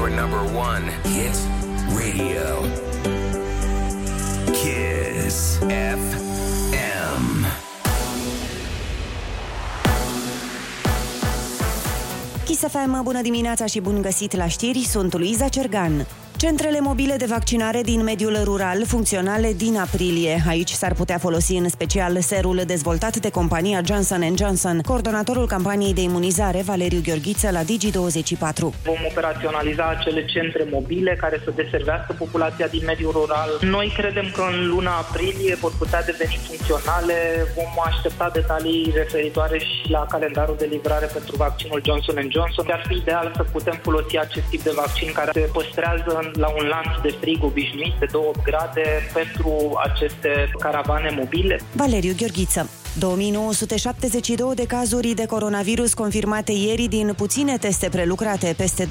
Your number one hit radio. Kiss FM. Kiss FM, bună dimineața și bun găsit la știri, sunt Luiza Cergan. Centrele mobile de vaccinare din mediul rural funcționale din aprilie. Aici s-ar putea folosi în special serul dezvoltat de compania Johnson Johnson. Coordonatorul campaniei de imunizare, Valeriu Gheorghiță, la Digi24. Vom operaționaliza acele centre mobile care să deservească populația din mediul rural. Noi credem că în luna aprilie vor putea deveni funcționale. Vom aștepta detalii referitoare și la calendarul de livrare pentru vaccinul Johnson Johnson. Ar fi ideal să putem folosi acest tip de vaccin care se păstrează în la un lanț de frig obișnuit de 2 grade pentru aceste caravane mobile. Valeriu Gheorghiță. 2972 de cazuri de coronavirus confirmate ieri din puține teste prelucrate, peste 12.000.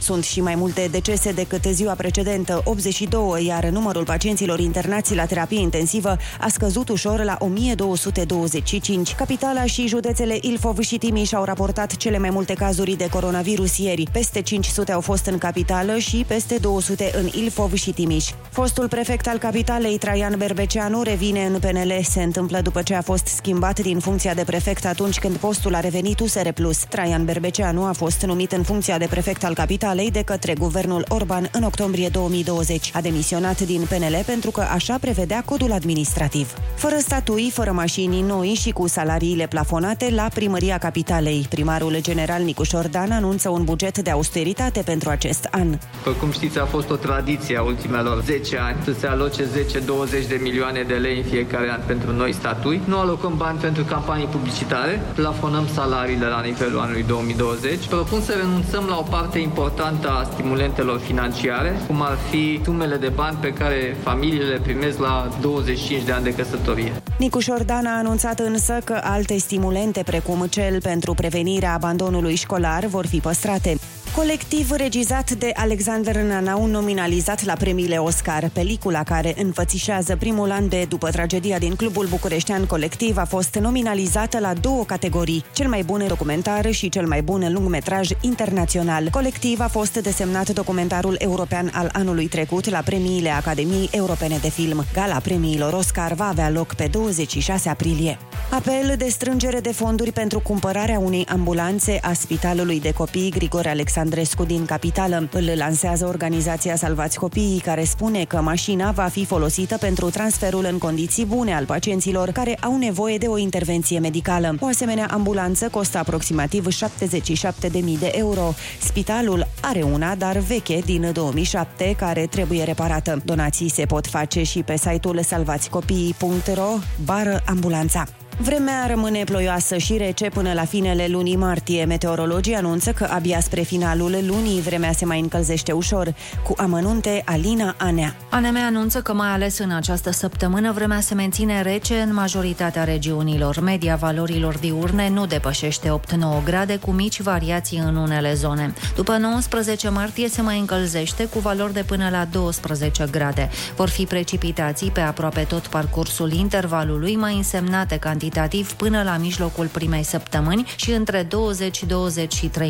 Sunt și mai multe decese decât ziua precedentă, 82, iar numărul pacienților internați la terapie intensivă a scăzut ușor la 1225. Capitala și județele Ilfov și Timiș au raportat cele mai multe cazuri de coronavirus ieri. Peste 500 au fost în capitală și peste 200 în Ilfov și Timiș. Fostul prefect al capitalei, Traian Berbeceanu, revine în PNL. Se întâmplă după ce a fost schimbat din funcția de prefect atunci când postul a revenit USR+. Traian Berbeceanu a fost numit în funcția de prefect al capitalei de către guvernul Orban în octombrie 2020. A demisionat din PNL pentru că așa prevedea codul administrativ. Fără statui, fără mașini noi și cu salariile plafonate la primăria capitalei. Primarul general Nicușor Dan anunță un buget de austeritate pentru acest an. După cum știți, a fost o tradiție a ultimelor 10 ani să se aloce 10-20 de milioane de lei în fiecare an pentru noi statui. Nu alocăm bani pentru campanii publicitare, plafonăm salariile la nivelul anului 2020. Propun să renunțăm la o parte importantă a stimulentelor financiare, cum ar fi sumele de bani pe care familiile le primesc la 25 de ani de căsătorie. Nicușor Dan a anunțat însă că alte stimulente, precum cel pentru prevenirea abandonului școlar, vor fi păstrate. Colectiv regizat de Alexander Nanau, nominalizat la premiile Oscar. Pelicula care înfățișează primul an de după tragedia din Clubul Bucureștean Colectiv a fost nominalizată la două categorii, cel mai bun documentar și cel mai bun lungmetraj internațional. Colectiv a fost desemnat documentarul european al anului trecut la premiile Academiei Europene de Film. Gala premiilor Oscar va avea loc pe 26 aprilie. Apel de strângere de fonduri pentru cumpărarea unei ambulanțe a Spitalului de Copii Grigore Alexandrescu din capitală. Îl lansează organizația Salvați Copiii, care spune că mașina va fi folosită pentru transferul în condiții bune al pacienților care au nevoie de o intervenție medicală. O asemenea ambulanță costă aproximativ 77.000 de euro. Spitalul are una, dar veche, din 2007, care trebuie reparată. Donații se pot face și pe site-ul salvațicopii.ro bară ambulanța. Vremea rămâne ploioasă și rece până la finele lunii martie. Meteorologii anunță că abia spre finalul lunii vremea se mai încălzește ușor. Cu amănunte, Alina Anea. ANM anunță că mai ales în această săptămână vremea se menține rece în majoritatea regiunilor. Media valorilor diurne nu depășește 8-9 grade, cu mici variații în unele zone. După 19 martie se mai încălzește cu valori de până la 12 grade. Vor fi precipitații pe aproape tot parcursul intervalului, mai însemnate cantități cantitativ până la mijlocul primei săptămâni și între 20-23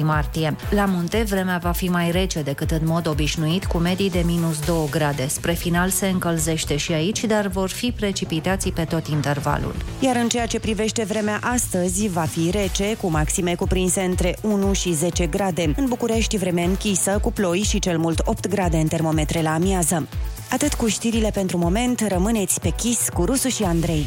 martie. La munte, vremea va fi mai rece decât în mod obișnuit, cu medii de minus 2 grade. Spre final se încălzește și aici, dar vor fi precipitații pe tot intervalul. Iar în ceea ce privește vremea astăzi, va fi rece, cu maxime cuprinse între 1 și 10 grade. În București, vreme închisă, cu ploi și cel mult 8 grade în termometre la amiază. Atât cu știrile pentru moment, rămâneți pe chis cu Rusu și Andrei.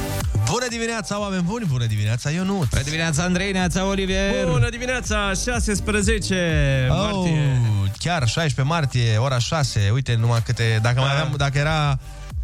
Bună dimineața, oameni buni! Bună dimineața, Ionut! Bună dimineața, Andrei, neața, Oliver! Bună dimineața, 16 martie. Oh, chiar 16 martie, ora 6. Uite numai câte... Dacă, mai Da. aveam, dacă era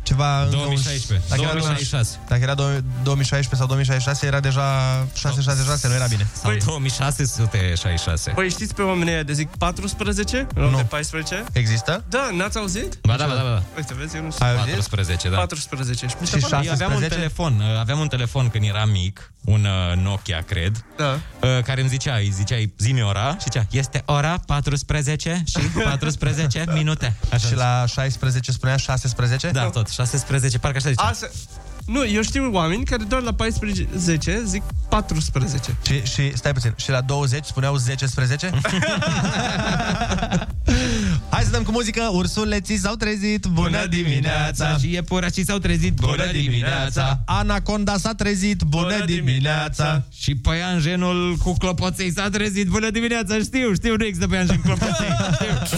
ceva... încă un- 2016. Dacă era 2066. Dacă era dou- 2016 sau 2066, era deja 666, nu era bine. Sau 2666. Păi știți pe oamenii ăia de zic 14 în loc Nu. de 14? Există? Da, n-ați auzit? Ba da, ba da, ba da. Uite, vezi, eu nu Ai știu. auzit? 14, da. 14. Și mi se Și pare- Eu aveam un 16? telefon, uh, aveam un telefon când eram mic, un uh, Nokia, cred, Da. uh, care îmi zicea, îi ziceai, zi ora, și zicea, este ora 14 și 14 minute. Așa Și la 16 spunea 16? Da, tot, 16, parcă așa zicea. Asta... Nu, eu știu oameni care doar la 14 zic 14. Și, și, stai puțin, și la 20 spuneau 10-sprezece? Hai să dăm cu muzică, ursuleții s-au trezit, bună dimineața! Și iepurașii s-au trezit, bună dimineața! Anaconda s-a trezit, bună, Bună dimineața! Și păianjenul cu clopoței s-a trezit, bună dimineața, știu, știu, nu există păianjen cu clopoței. știu.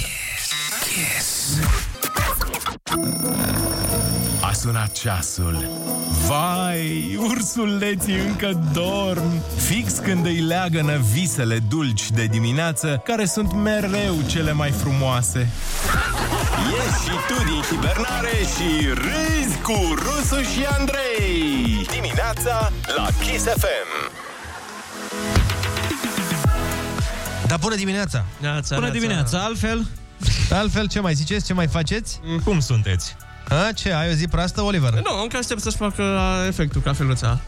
A sunat ceasul. Vai, ursuleții încă dorm. Fix când îi leagănă visele dulci de dimineață, care sunt mereu cele mai frumoase. Ieși și tu din hibernare și râzi cu Rusu și Andrei. Dimineața la Kiss FM. Da, bună dimineața! Neața, Bună neața. dimineața, altfel, Altfel, ce mai ziceți, ce mai faceți? cum sunteți? A, ce, ai o zi proastă, Oliver? Nu, încă aștept să-și facă efectul cafeluța.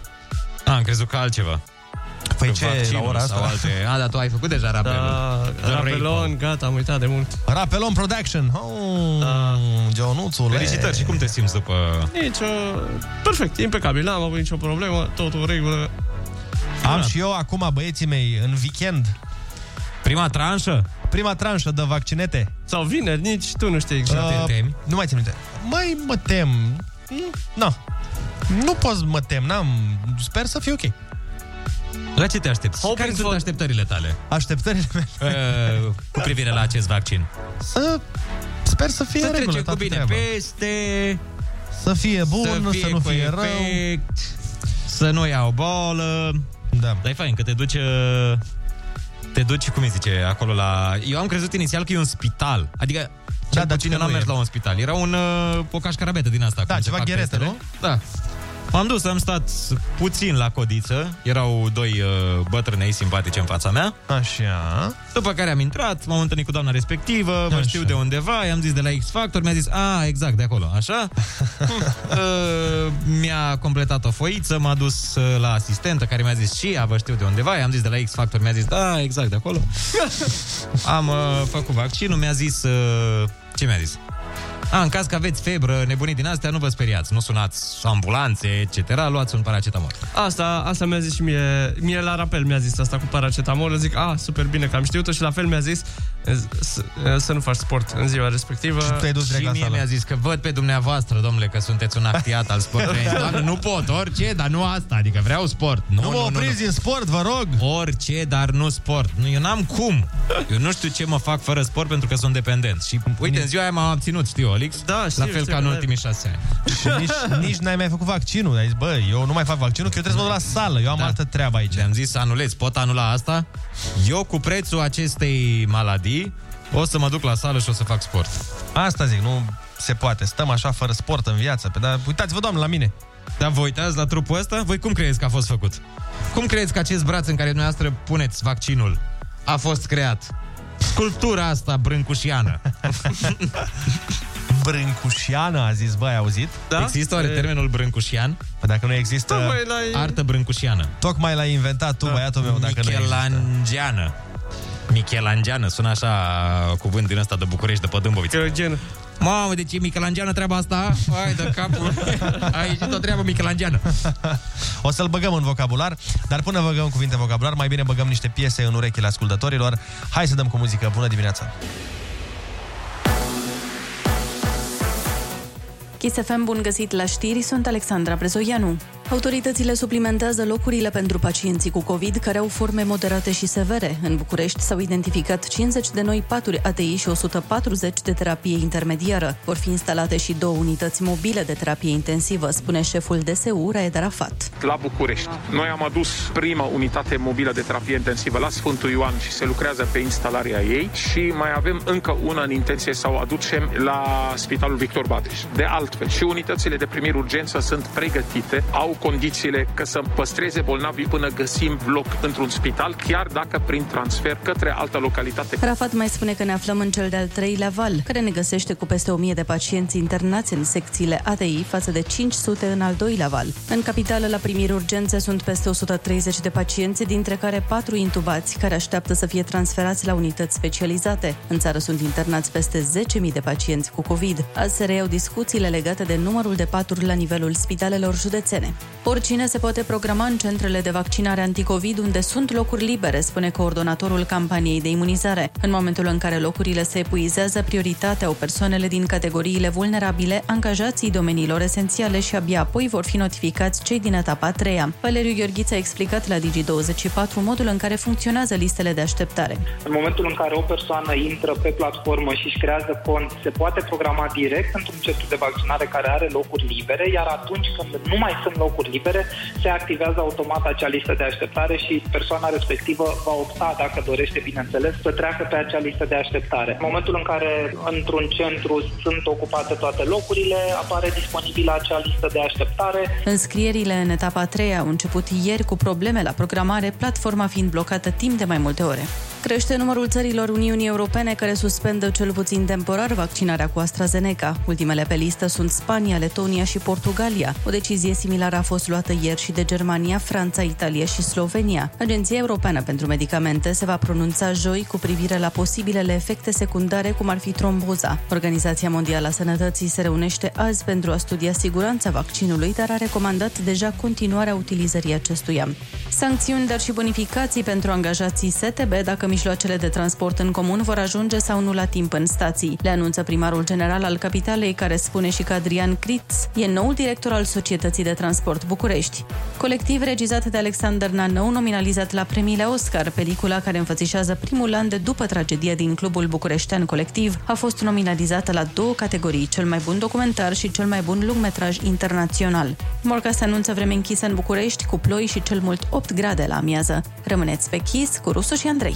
A, am crezut că altceva. Păi Că ce, vaccinul la ora asta? Sau alte... A, dar tu ai făcut deja rapelul. Da, The rapelon, Rapel. gata, am uitat de mult. Rapelon Production! Oh, Da. Jonuțule! Felicitări, și cum te simți după... Nici o... Perfect, impecabil, n-am avut nicio problemă, totul în regulă. Am și eu acum, băieții mei, în weekend, Prima tranșă? prima tranșă de vaccinete. Sau vineri, nici tu nu știi exact. te temi? Nu mai țin minte. Mai mă tem. Nu. Nu pot să mă tem, n-am... Sper să fie ok. La ce te aștepți? Și Hoping Care sunt for- așteptările tale Așteptările mele uh, cu privire la acest vaccin? să... Sper să fie Să în regulă trece cu toată bine treaba. peste, Să fie bun, să, să fie nu cu fie rău. efect, să nu ia o boală. Da. Dar e fain că te duci... uh, Te duci, cum îi zice, acolo la... Eu am crezut inițial că e un spital. Adică, Da, da, dar puțin că eu n-am nu mers e. la un spital. Era un, uh, o cașcarabetă din asta. Da, cum se ceva fac gheretă, testele. nu? Da. M-am dus, am stat puțin la codiță. Erau doi uh, bătrânei simpatice în fața mea. Așa. După care am intrat, m-am întâlnit cu doamna respectivă, vă Așa. știu de undeva, i-am zis de la X Factor, mi-a zis, a, exact, de acolo, așa. uh, mi-a completat o foiță, m-a dus uh, la asistentă care mi-a zis și ea, vă știu de undeva, i-am zis de la X Factor, mi-a zis, da, exact, de acolo. am uh, făcut vaccinul, mi-a zis, uh, ce mi-a zis? A, în caz că aveți febră, nebunii din astea, nu vă speriați, nu sunați ambulanțe, etc., luați un paracetamol. Asta, asta mi-a zis și mie, mie la rapel mi-a zis asta cu paracetamol, zic, a, super bine că am știut și la fel mi-a zis să, să nu faci sport în ziua respectivă. Tu te-ai dus Și direct la mie sală. mi-a zis că văd pe dumneavoastră, domnule, că sunteți un actiat al sportului. Doamne, nu pot, orice, dar nu asta, adică vreau sport. Nu, Nu mă opriți din sport, vă rog! Orice, dar nu sport. Nu, eu n-am cum. Eu nu știu ce mă fac fără sport pentru că sunt dependent. Și uite, în ziua aia m-am abținut, știu, Olix? Da, știu, La fel știu, ca în da. ultimii șase ani. Și nici, nici n-ai mai făcut vaccinul. Ai zis, bă, eu nu mai fac vaccinul, că eu trebuie să mă duc la sală. Eu am Da. altă treabă aici. Le-am zis să anulez, pot anula asta? Eu cu prețul acestei maladii o să mă duc la sală și o să fac sport. Asta zic, nu se poate. Stăm așa fără sport în viață. Pe, dar uitați-vă, doamnă, la mine. Dar vă uitați la trupul ăsta? Voi cum credeți că a fost făcut? Cum credeți că acest braț în care dumneavoastră puneți vaccinul a fost creat? Sculptura asta brâncușiană. Brâncușiană, a zis, bă, ai auzit? Da? Există oare E- termenul brâncușian? Păi dacă nu există... Tocmai l-ai... Artă brâncușiană. Tocmai l-ai inventat tu, băiatul meu, dacă nu există. Michelangeană. Michelangeană, sună așa cuvânt din ăsta de București, de pe Dâmboviță. Gen. Mamă, deci e Michelangeană treaba asta? Hai de capul. A ieșit o treabă Michelangeană. O să-l băgăm în vocabular, dar până băgăm cuvinte în vocabular, mai bine băgăm niște piese în urechile ascultătorilor. Hai să dăm cu muzică. Bună dimineața! Kiss FM, bun găsit la știri, sunt Alexandra Brezoianu. Autoritățile suplimentează locurile pentru pacienții cu COVID care au forme moderate și severe. În București s-au identificat 50 de noi paturi ATI și 140 de terapie intermediară. Vor fi instalate și două unități mobile de terapie intensivă, spune șeful DSU, Raed Arafat. La București. Noi am adus prima unitate mobilă de terapie intensivă la Sfântul Ioan și se lucrează pe instalarea ei și mai avem încă una în intenție să o aducem la Spitalul Victor Babeș. De altfel, și unitățile de primiri urgență sunt pregătite, au condițiile că să păstreze bolnavii până găsim loc într-un spital, chiar dacă prin transfer către altă localitate. Arafat mai spune că ne aflăm în cel de-al treilea val, care ne găsește cu peste 1000 de pacienți internați în secțiile ATI față de 500 în al doilea val. În capitală, la primiri urgențe, sunt peste 130 de pacienți, dintre care 4 intubați, care așteaptă să fie transferați la unități specializate. În țară sunt internați peste 10.000 de pacienți cu COVID. Azi se reiau discuțiile legate de numărul de paturi la nivelul spitalelor județene. Oricine se poate programa în centrele de vaccinare anticovid unde sunt locuri libere, spune coordonatorul campaniei de imunizare. În momentul în care locurile se epuizează, prioritatea au persoanele din categoriile vulnerabile, angajații domeniilor esențiale și abia apoi vor fi notificați cei din etapa a treia. Valeriu Gheorghiță a explicat la Digi24 modul în care funcționează listele de așteptare. În momentul în care o persoană intră pe platformă și își creează cont, se poate programa direct într-un centru de vaccinare care are locuri libere, iar atunci când nu mai sunt locuri libere, se activează automat acea listă de așteptare și persoana respectivă va opta, dacă dorește, bineînțeles, să treacă pe acea listă de așteptare. În momentul în care într-un centru sunt ocupate toate locurile, apare disponibilă acea listă de așteptare. Înscrierile în etapa a treia au început ieri cu probleme la programare, platforma fiind blocată timp de mai multe ore. Crește numărul țărilor Uniunii Europene care suspendă cel puțin temporar vaccinarea cu AstraZeneca. Ultimele pe listă sunt Spania, Letonia și Portugalia. O decizie similară a fost luată ieri și de Germania, Franța, Italia și Slovenia. Agenția Europeană pentru Medicamente se va pronunța joi cu privire la posibilele efecte secundare, cum ar fi tromboza. Organizația Mondială a Sănătății se reunește azi pentru a studia siguranța vaccinului, dar a recomandat deja continuarea utilizării acestuia. Sancțiuni, dar și bonificații pentru angajații STB dacă mijloacele de transport în comun vor ajunge sau nu la timp în stații. Le anunță primarul general al capitalei, care spune și că Adrian Critz e noul director al Societății de Transport București. Colectiv regizat de Alexander Nanou, nominalizat la premiile Oscar, pelicula care înfățișează primul an de după tragedia din clubul bucureștean colectiv, a fost nominalizată la două categorii, cel mai bun documentar și cel mai bun lungmetraj internațional. Morca se anunță vreme închisă în București, cu ploi și cel mult 8 grade la amiază. Rămâneți pe Kiss cu Rusu și Andrei.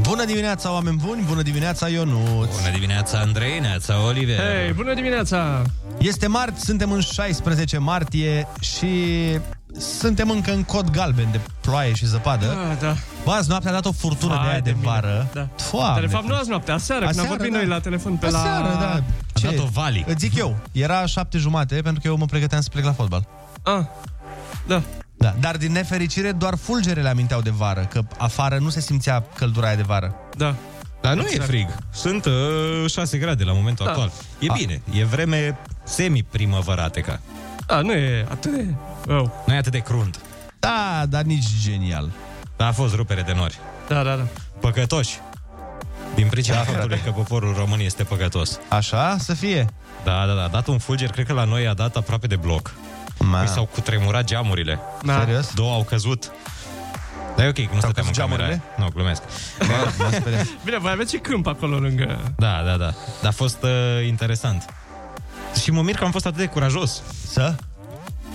Bună dimineața, oameni buni! Bună dimineața, Ionuț! Bună dimineața, Andrei, neața, Oliver! Hei, bună dimineața! Este marți, suntem în 16 martie și suntem încă în cod galben de ploaie și zăpadă. Ah, da. Bă, azi noaptea a dat o furtună Hai de aia de, de mine. vară. Da. Doamne, Dar de fapt nu azi noapte, aseară, când am Aseară, vorbit da. noi la telefon pe Aseară, la... da. A dat o vali. Îți zic eu, era șapte jumate pentru că eu mă pregăteam să plec la fotbal. Ah, da. Da, dar din nefericire doar fulgerele aminteau de vară, că afară nu se simțea căldura aia de vară. Da. Dar nu e frig. Sunt uh, 6 grade la momentul Da. actual. E A. bine. E vreme semi-primăvăratecă. Da, nu e atât de... Oh. Nu e atât de crunt. Da, dar nici genial. Dar a fost rupere de nori. Da, da, da. Păcătoși. Din pricina faptului că poporul român este păcătos. Așa să fie. Da, da, da. A dat un fulger, cred că la noi a dat aproape de bloc. Ma. Mi s-au cutremurat geamurile. Da. Serios? Două au căzut. Dar e ok, că nu stăteam în căzut camera geamurile? aia. Nu, glumesc. Mă, mă speriat. Bine, voi aveți și câmp acolo lângă... Da, da, da. Dar a fost uh, interesant. Și mă mir că am fost atât de curajos. Să?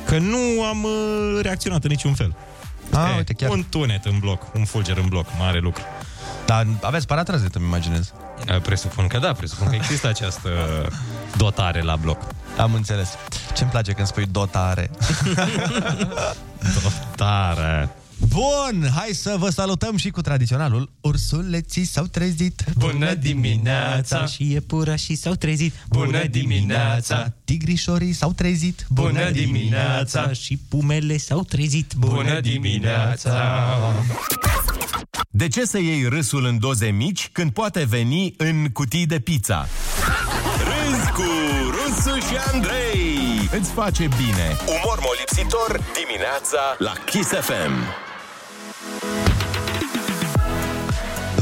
Că nu am uh, reacționat în niciun fel. Ah, E, uite, chiar. Un tunet în bloc, un fulger în bloc, mare lucru. Dar aveți paratrazet, îmi imaginez. Uh, Presupun că da, presupun că există această dotare la bloc. Am înțeles. Ce-mi place când spui dotare. Dotare. Bun, hai să vă salutăm și cu tradiționalul Ursuleții s-au trezit Bună dimineața! Și iepurașii s-au trezit Bună dimineața! Tigrișorii s-au trezit Bună dimineața! Și pumele s-au trezit Bună dimineața! De ce să iei râsul în doze mici când poate veni în cutii de pizza? Râzi cu Rusu și Andrei Îți face bine Umor molipsitor dimineața la Kiss FM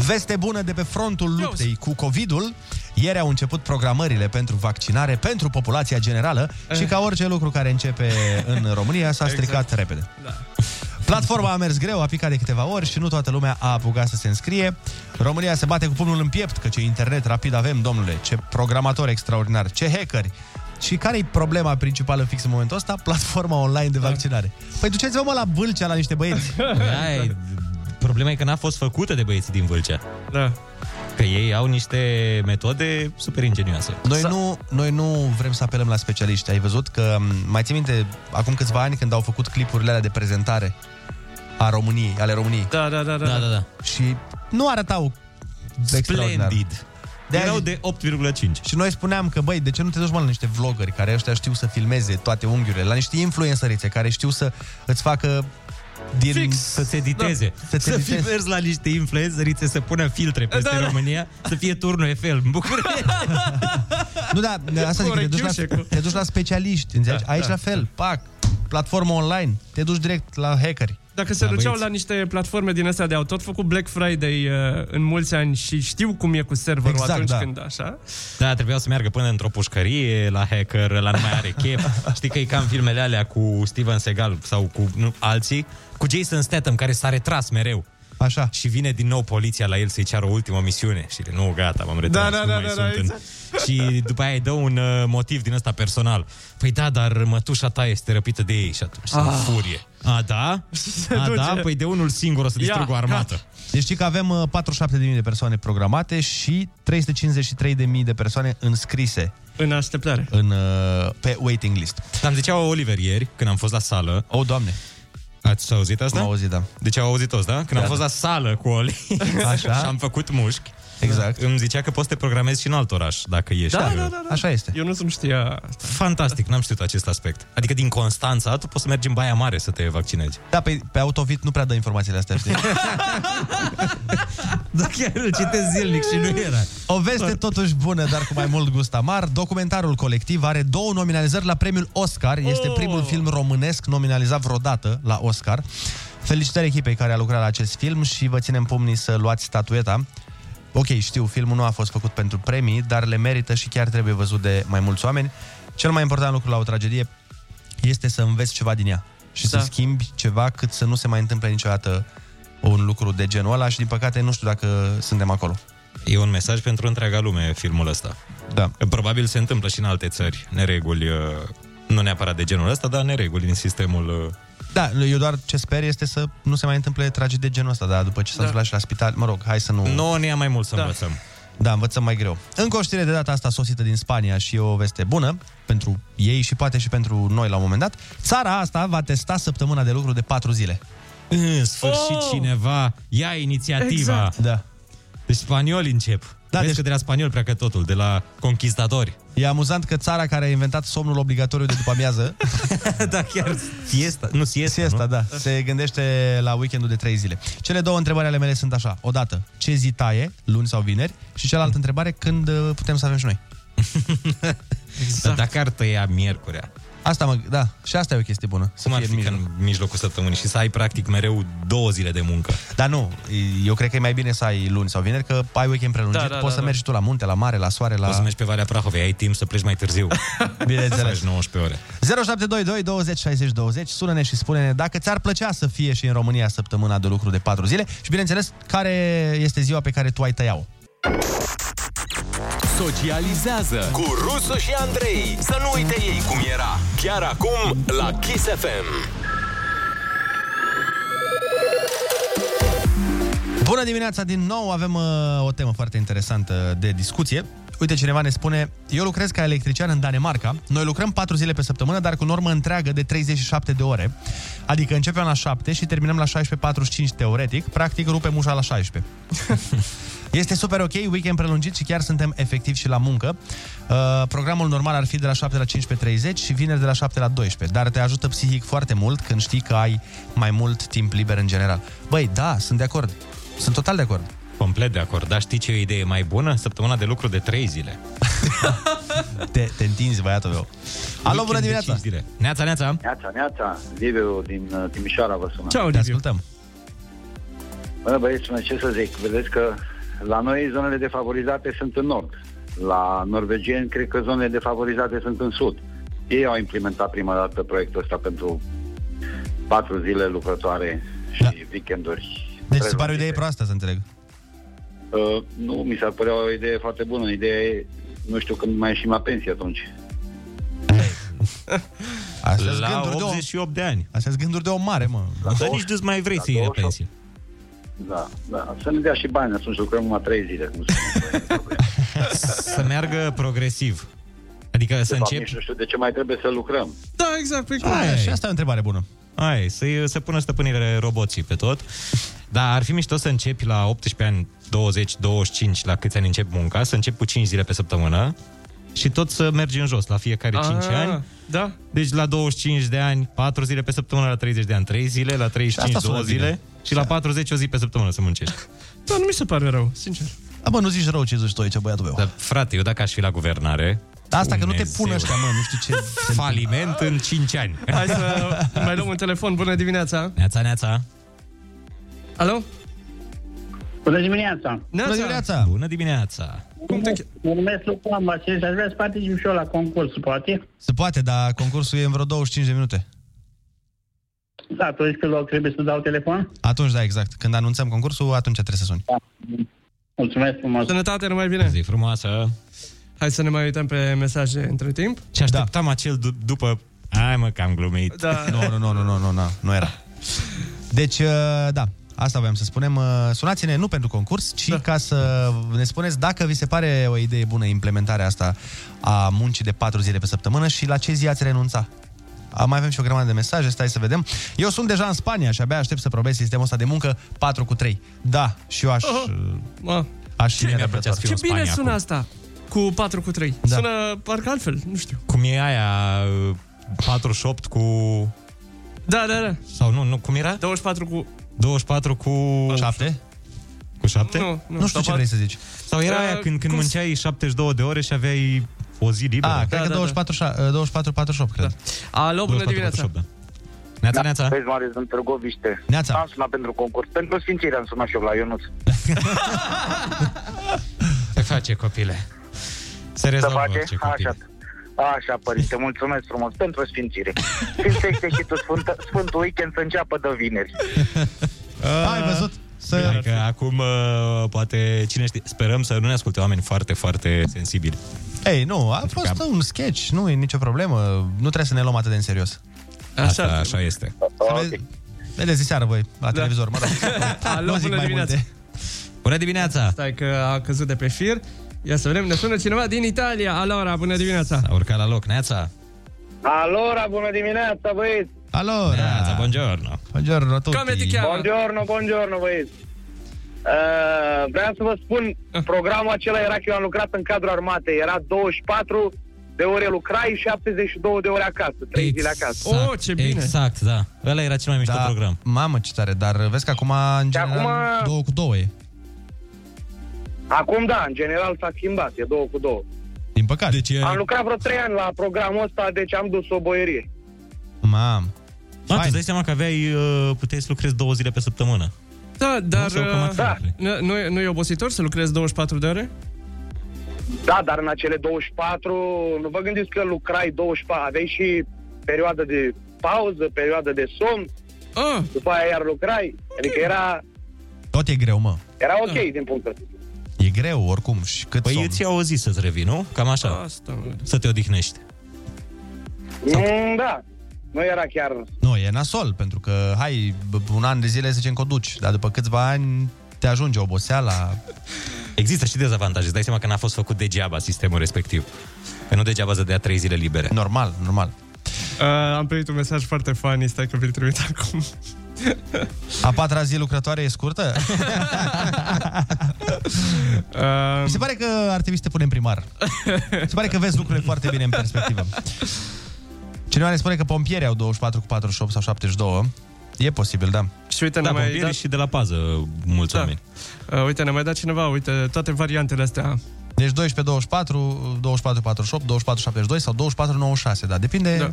Veste bună de pe frontul luptei cu COVID-ul. Ieri au început programările pentru vaccinare pentru populația generală și ca orice lucru care începe în România s-a stricat exact. repede. Da. Platforma a mers greu, a picat de câteva ori și nu toată lumea a apucat să se înscrie. România se bate cu pumnul în piept, că ce internet rapid avem, domnule, ce programatori extraordinar, ce hackeri. Și care e problema principală fix în momentul ăsta? Platforma online de vaccinare. Păi duceți-vă mă la Vâlcea la niște băieți. Ai, problema e că n-a fost făcută de băieții din Vâlcea. Da. Că ei au niște metode super ingenioase. Noi nu, noi nu vrem să apelăm la specialiști. Ai văzut că, m, mai ții minte, acum câțiva ani când au făcut clipurile alea de prezentare a României, ale României. Da, da, da, da. Da, da, da. Și nu arătau extraordinar. Splendid. De Erau aia- de 8,5. Și noi spuneam că, băi, de ce nu te duci mă la niște vloggeri care ăștia știu să filmeze toate unghiurile, la niște influencerițe care știu să îți facă din... Fix. Să-ți editeze. Da, Da, să-ți să editeze. fii mers la niște influencerițe să pună filtre peste Da, da. România, să fie turnul Eiffel în București. Nu, da, asta zic, Cu te duci, la, orechiușe, cu- te duci la specialiști, înțelegi? Da, Aici da. la fel, pac, platformă online, te duci direct la hackeri. Dacă se Da, duceau băieți. la niște platforme din astea de au tot făcut Black Friday uh, în mulți ani și știu cum e cu serverul Exact, atunci da. când așa. Da, trebuiau să meargă până într-o pușcărie, la hacker, la nu mai are chef. Știi că e ca în filmele alea cu Steven Seagal sau cu nu, alții, cu Jason Statham, care s-a retras mereu. Așa. Și vine din nou poliția la el să-i ceară o ultimă misiune. Și el, nu, gata, m-am retras, Da, da, nu da, mai da, sunt da, în... exact. Și după aia îi dă un uh, motiv din ăsta personal. Păi da, dar mătușa ta este răpită de ei și atunci ah. în furie. A, da? A, da? duce. Păi de unul singur o să distrug Ia, o armată. Deci știi că avem uh, 47.000 de persoane programate și 353.000 de persoane înscrise În așteptare. în, uh, pe waiting list. Am zicea Oliver ieri, când am fost la sală. O, doamne, Ați auzit asta? am auzit, da. Deci au auzit toți, da? Când Da, am fost da. la sală cu Oli Așa. și am făcut mușchi, Exact. îmi zicea că poți să te programezi și în alt oraș, dacă ești. Da, uh, da, da, da. Așa este. Eu nu sunt știa asta. Fantastic, n-am știut acest aspect. Adică din Constanța, tu poți să mergi în Baia Mare să te vaccinezi. Da, pe, pe Autovit nu prea dă informațiile astea, știi? Da, chiar îl citesc zilnic și nu era. O veste totuși bună, dar cu mai mult gust amar. Documentarul colectiv are două nominalizări la premiul Oscar. Este Oh! primul film românesc nominalizat vreodată la Oscar. Felicitări echipei care a lucrat la acest film și vă ținem pumnii să luați statueta. Ok, știu, filmul nu a fost făcut pentru premii, dar le merită și chiar trebuie văzut de mai mulți oameni. Cel mai important lucru la o tragedie este să înveți ceva din ea și Da. să schimbi ceva cât să nu se mai întâmple niciodată un lucru de genul ăla și din păcate nu știu dacă suntem acolo. E un mesaj pentru întreaga lume filmul ăsta. Da. Probabil se întâmplă și în alte țări, nereguli, uh, nu neapărat de genul ăsta, dar nereguli din sistemul... uh, Da, eu doar ce sper este să nu se mai întâmple tragedii de genul ăsta, dar după ce s-a Da. întâmplat și la spital, mă rog, hai să nu... Nouă ne ia mai mult să Da. învățăm. Da, învățăm mai greu. Încă o știre de data asta sosită din Spania și e o veste bună pentru ei și poate și pentru noi la un moment dat. Țara asta va testa săptămâna de lucru de 4 zile. În sfârșit Oh! cineva ia inițiativa. Exact. Da. Deci spanioli încep. Da, Vezi deci- că de la spanioli pleacă totul, de la conquistatori. E amuzant că țara care a inventat somnul obligatoriu de după amiază, da, chiar fiesta, nu siesta, siesta, nu? da, se gândește la weekendul de 3 zile. Cele două întrebări ale mele sunt așa. Odată, ce zi taie, luni sau vineri? Și cealaltă întrebare, când uh, putem să avem și noi? Exact. Dar dacă ar tăia miercurea, Asta mă, da, și asta e o chestie bună. Să cum ar fie fi în că mijloc. în mijlocul săptămânii și să ai practic mereu două zile de muncă? Dar nu, eu cred că e mai bine să ai luni sau vineri, că ai weekend prelungit, Da, da, da, poți da, să da. mergi tu la munte, la mare, la soare, la... Poți să mergi pe Valea Prahovei, ai timp să pleci mai târziu. Să Bineînțeles. faci 19 ore. 0722 20 60 20 Sună-ne și spune-ne dacă ți-ar plăcea să fie și în România săptămâna de lucru de 4 zile și bineînțeles care este ziua pe care tu ai tăiau. Socializează. Cu Rusu și Andrei. Să nu uite ei cum era. Chiar acum la Kiss FM Bună dimineața din nou, avem uh, o temă foarte interesantă de discuție. Uite, cineva ne spune, eu lucrez ca electrician în Danemarca, noi lucrăm 4 zile pe săptămână, dar cu normă întreagă de 37 de ore. Adică începem la 7 și terminăm la 16.45 teoretic, practic rupem ușa la 16. Este super ok, weekend prelungit și chiar suntem efectiv și la muncă. Uh, programul normal ar fi de la 7 la 15.30 și vineri de la 7 la 12, dar te ajută psihic foarte mult când știi că ai mai mult timp liber în general. Băi, da, sunt de acord. Sunt total de acord. Complet de acord. Dar știi ce e o idee mai bună? Săptămâna de lucru de 3 zile. Te, te întinzi, băiatul meu. Alo, bună Weekend de dimineața! cinci Zile. Neața, neața! Neața, neața, Liviu din uh, Timișoara vă sună. Ciao, Te Liviu. ascultăm. Bă, băieți, mă, ce să zic, vedeți că la noi zonele defavorizate sunt în nord. La norvegieni, cred că zonele defavorizate sunt în sud. Ei au implementat prima dată proiectul ăsta pentru patru zile lucrătoare și Da. weekenduri. Deci se pare o prelungite. idee proastă, să înțeleg. Uh, nu, mi s-ar părea o idee foarte bună. Ideea e, nu știu când mai ieșim la pensie atunci. Astea sunt La gânduri de om. 88 de ani. Astea sunt gânduri de om mare, mă. Dar nici nu mai vrei la să iei la 28. pensie. Da, da. Să ne dea și bani, atunci lucrăm numai trei zile. Cum se numește. Să meargă progresiv. Adică să De fapt, începi... nici nu știu de ce mai trebuie să lucrăm. Da, exact. Păi, cum? Aia, Hai. și asta e o întrebare bună. Ai, să se pună stăpânire roboții pe tot. Dar ar fi mișto să începi la 18 ani, 20, 25, la câți ani începi munca, să începi cu 5 zile pe săptămână și tot să mergi în jos la fiecare 5 Ah, ani. Da. Deci la 25 de ani, 4 zile pe săptămână, la 30 de ani, 3 zile, la 35, asta 2 sună bine. Zile și la 40 o zi pe săptămână să muncești. Da, nu mi se pare rău, sincer. Da, bă, nu zici rău ce zici tu aici, băiatul meu. Dar, frate, eu dacă aș fi la guvernare, Dar asta că nu te Dumnezeu. pun ăștia, mă, nu știu ce... se faliment în 5 ani. Hai să mai luăm un telefon. Bună dimineața. Neața, neața. Alo? Bună dimineața! Bună dimineața! Bună dimineața! Cum te ch- Mă numesc Luca Vasile și aș vrea să particip și eu la concurs, poate? Se poate, dar concursul e în vreo 25 de minute. Da, atunci pe loc trebuie să dau telefon? Atunci, da, exact. Când anunțăm concursul, atunci trebuie să suni. Mulțumesc frumos! Sănătate, numai bine. Zi frumoasă. Hai să ne mai uităm pe mesaje între timp. Și așteptam da. acel d- după... Hai mă, că am glumit. Da. Nu, nu, nu, nu, nu, nu, nu, nu era. Deci, uh, da, asta voiam să spunem. Uh, Sunați-ne nu pentru concurs, ci da. ca să ne spuneți dacă vi se pare o idee bună implementarea asta a muncii de 4 zile pe săptămână și la ce zi ați renunța. A, Mai avem și o grămadă de mesaje, stai să vedem. Eu sunt deja în Spania și abia aștept să probez sistemul ăsta de muncă 4 cu 3. Da, și eu aș... Oh, mă. Aș fi mi-ar plăcea nerăbdător. să fiu Ce în bine Spania sună acum. asta cu 4 cu 3. Da. Sună parcă altfel, nu știu. Cum e aia uh, 48 cu... Da, da, da. Sau nu, nu cum era? 24 cu... 24 cu... 7? Cu 7? Nu, Nu nu, știu sau ce pat- vrei să zici. Sau era Uh, aia când, când cum s- munceai 72 de ore și aveai o zi liberă? A, cred da, că da. 24, șa- 24, 48, cred. Alo, bună 24, dimineața. 48, da. Neața, neața. Vezi, Marius, în Târgoviște. Neața. Am sunat pentru concurs. Pentru sfințire am sunat și eu la Ionuț. Se face, copile. Se Să rezolvă face? orice copile. Așa. Așa, părinte, mulțumesc frumos pentru sfințire. Sfințește și tu Sfântă, Sfântul Weekend să înceapă de vineri. Ai văzut? Să... Bine, că acum uh, poate, cine știe, sperăm să nu ne asculte oameni foarte, foarte sensibili. Ei, nu, a Pentru fost că- un sketch, nu e nicio problemă. Nu trebuie să ne luăm atât de în serios. Așa, așa, așa este. Să vezi- Vedeți seară voi la televizor, mă rog. Alo, Nu zic bună mai dimineața. multe. Bună dimineața! Stai că a căzut de pe fir. Ia să vedem, ne sună cineva din Italia. Alora, bună dimineața. A urcat la loc, Neața. Alora, bună dimineața, băieți! Allora, Neața, buongiorno. buongiorno a Come ti tutti. chiami? Buongiorno, buongiorno, băieți! Uh, vreau să vă spun, programul acela era că eu am lucrat în cadrul armatei. Era 24 de ore lucrai și 72 de ore acasă, 3 zile acasă. Oh, ce bine. Exact, da. Ăla era cel mai mișto Da, program. mamă ce tare, dar vezi că acum în general acum- două cu două e. Acum da, în general s-a schimbat, e 2 cu 2. Din păcate. Deci e... Am lucrat vreo 3 ani la programul ăsta, deci am dus o boierie. Mam. Ma, tu Fain. dai seama că aveai, uh, puteai să lucrezi două zile pe săptămână. Da, dar sau cam uh, atât da. lucrezi. nu, nu, e- nu e obositor să lucrezi 24 de ore? Da, dar în acele 24, nu vă gândiți că lucrai 24, aveai și perioadă de pauză, perioadă de somn, Ah, după aia iar lucrai. Adică era, Tot e greu, mă. era ok din punctul ăsta. E greu oricum și cât Păi somn. îți iau o zi să-ți revii, nu? Cam așa. asta, mă. Să te odihnești. Mm, da, nu era chiar... Nu, e nasol, pentru că, hai, b- un an de zile să zicem că o duci, dar după câțiva ani te ajunge oboseala. Există și dezavantaje. Îți dai seama că n-a fost făcut degeaba sistemul respectiv. Că nu degeaba să dea trei zile libere. Normal, normal. Uh, am primit un mesaj foarte funny, stai că vi-l trimit acum. A patra zi lucrătoare e scurtă? Uh, Mi se pare că ar trebui să te punem primar. Mi se pare că vezi lucrurile foarte bine în perspectivă. Cineva ne spune că pompierii au 24 cu 48 sau 72. E posibil, da. Și uite, Da, ne mai pompierii dat... și de la pază mulți Da. oameni. Uh, uite, ne mai dat cineva, uite, toate variantele astea. Deci 12 24, 24 48, 24 72 sau 24 96, da, depinde... Da.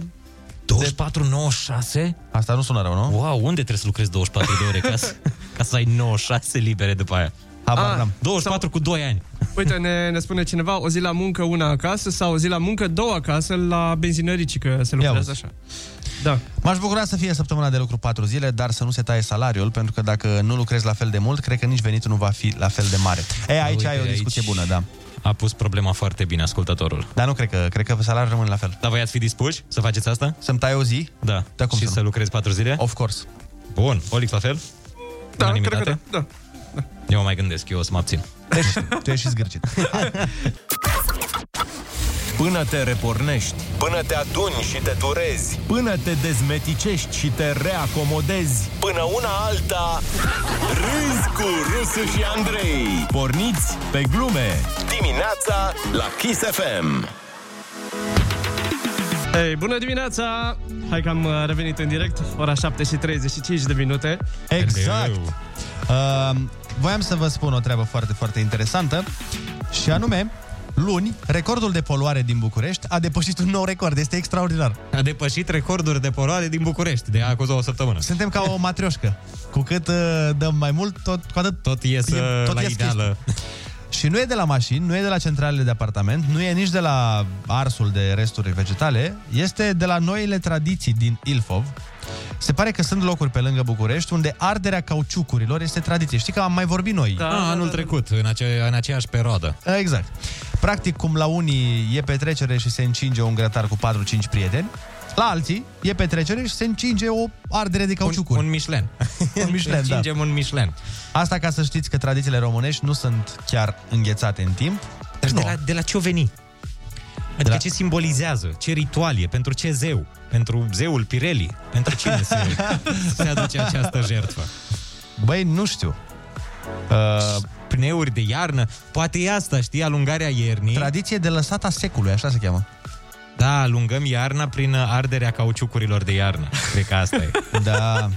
24, 96? Asta nu sună rău, nu? Wow, unde trebuie să lucrezi 24 de ore ca să, ca să ai 96 libere după aia? Habar Ah, n-am. 24 cu 2 ani. Uite, ne, ne spune cineva o zi la muncă, una acasă sau o zi la muncă, două acasă la benzinărici, că se lucrează uzi. așa. Da. M-aș bucura să fie săptămâna de lucru 4 zile, dar să nu se taie salariul, pentru că dacă nu lucrezi la fel de mult, cred că nici venitul nu va fi la fel de mare. E, aici Uite, ai o discuție aici- bună, da. A pus problema foarte bine ascultătorul. Dar nu cred că, cred că salariul rămâne la fel. Dar voi ați fi dispuși să faceți asta? Să-mi tai o zi? Da. Da, cum și să să nu? lucrezi 4 zile? Of course. Bun. Olix la fel? Da, Unanimitate? cred că da. da. Eu mă mai gândesc, eu o să mă abțin. Deci, tu ești și zgârcit. Până te repornești, până te aduni și te turezi, până te dezmeticești și te reacomodezi, până una alta, râzi cu Rusu și Andrei. Porniți pe glume dimineața la Kiss FM. Hey, bună dimineața! Hai că am uh, revenit în direct, ora 7 și 35 de minute. Exact. Uh, voiam să vă spun o treabă foarte, foarte interesantă și anume, luni, recordul de poluare din București a depășit un nou record. Este extraordinar. A depășit recorduri de poluare din București de acum două săptămâni. Suntem ca o matrioșcă. Cu cât uh, dăm mai mult, tot, cu atât Tot ies e- la ies ideală. Și nu e de la mașini, nu e de la centralele de apartament, nu e nici de la arsul de resturi vegetale, este de la noile tradiții din Ilfov. Se pare că sunt locuri pe lângă București unde arderea cauciucurilor este tradiție. Știi că am mai vorbit noi. Da, Ah, da, anul da, trecut, în, ace- în aceeași perioadă. Exact. Practic, cum la unii e petrecere și se încinge un grătar cu 4-5 prieteni, la alții e petrecere și se încinge o ardere de Un, cauciucuri. un Michelin. Un Michelin, da. Încingem un Michelin. Asta ca să știți că tradițiile românești nu sunt chiar înghețate în timp. Dar Nu. de la, de la ce o veni? Adică la- ce simbolizează? Ce ritual e? Pentru ce zeu? Pentru zeul Pirelli? Pentru cine se, se aduce această jertfă? Băi, nu știu. Uh, Pneuri de iarnă? Poate e asta, știi? Alungarea iernii. tradiție de lăsata secului, așa se cheamă. Da, alungăm iarna prin arderea cauciucurilor de iarnă. Cred că asta e. Da.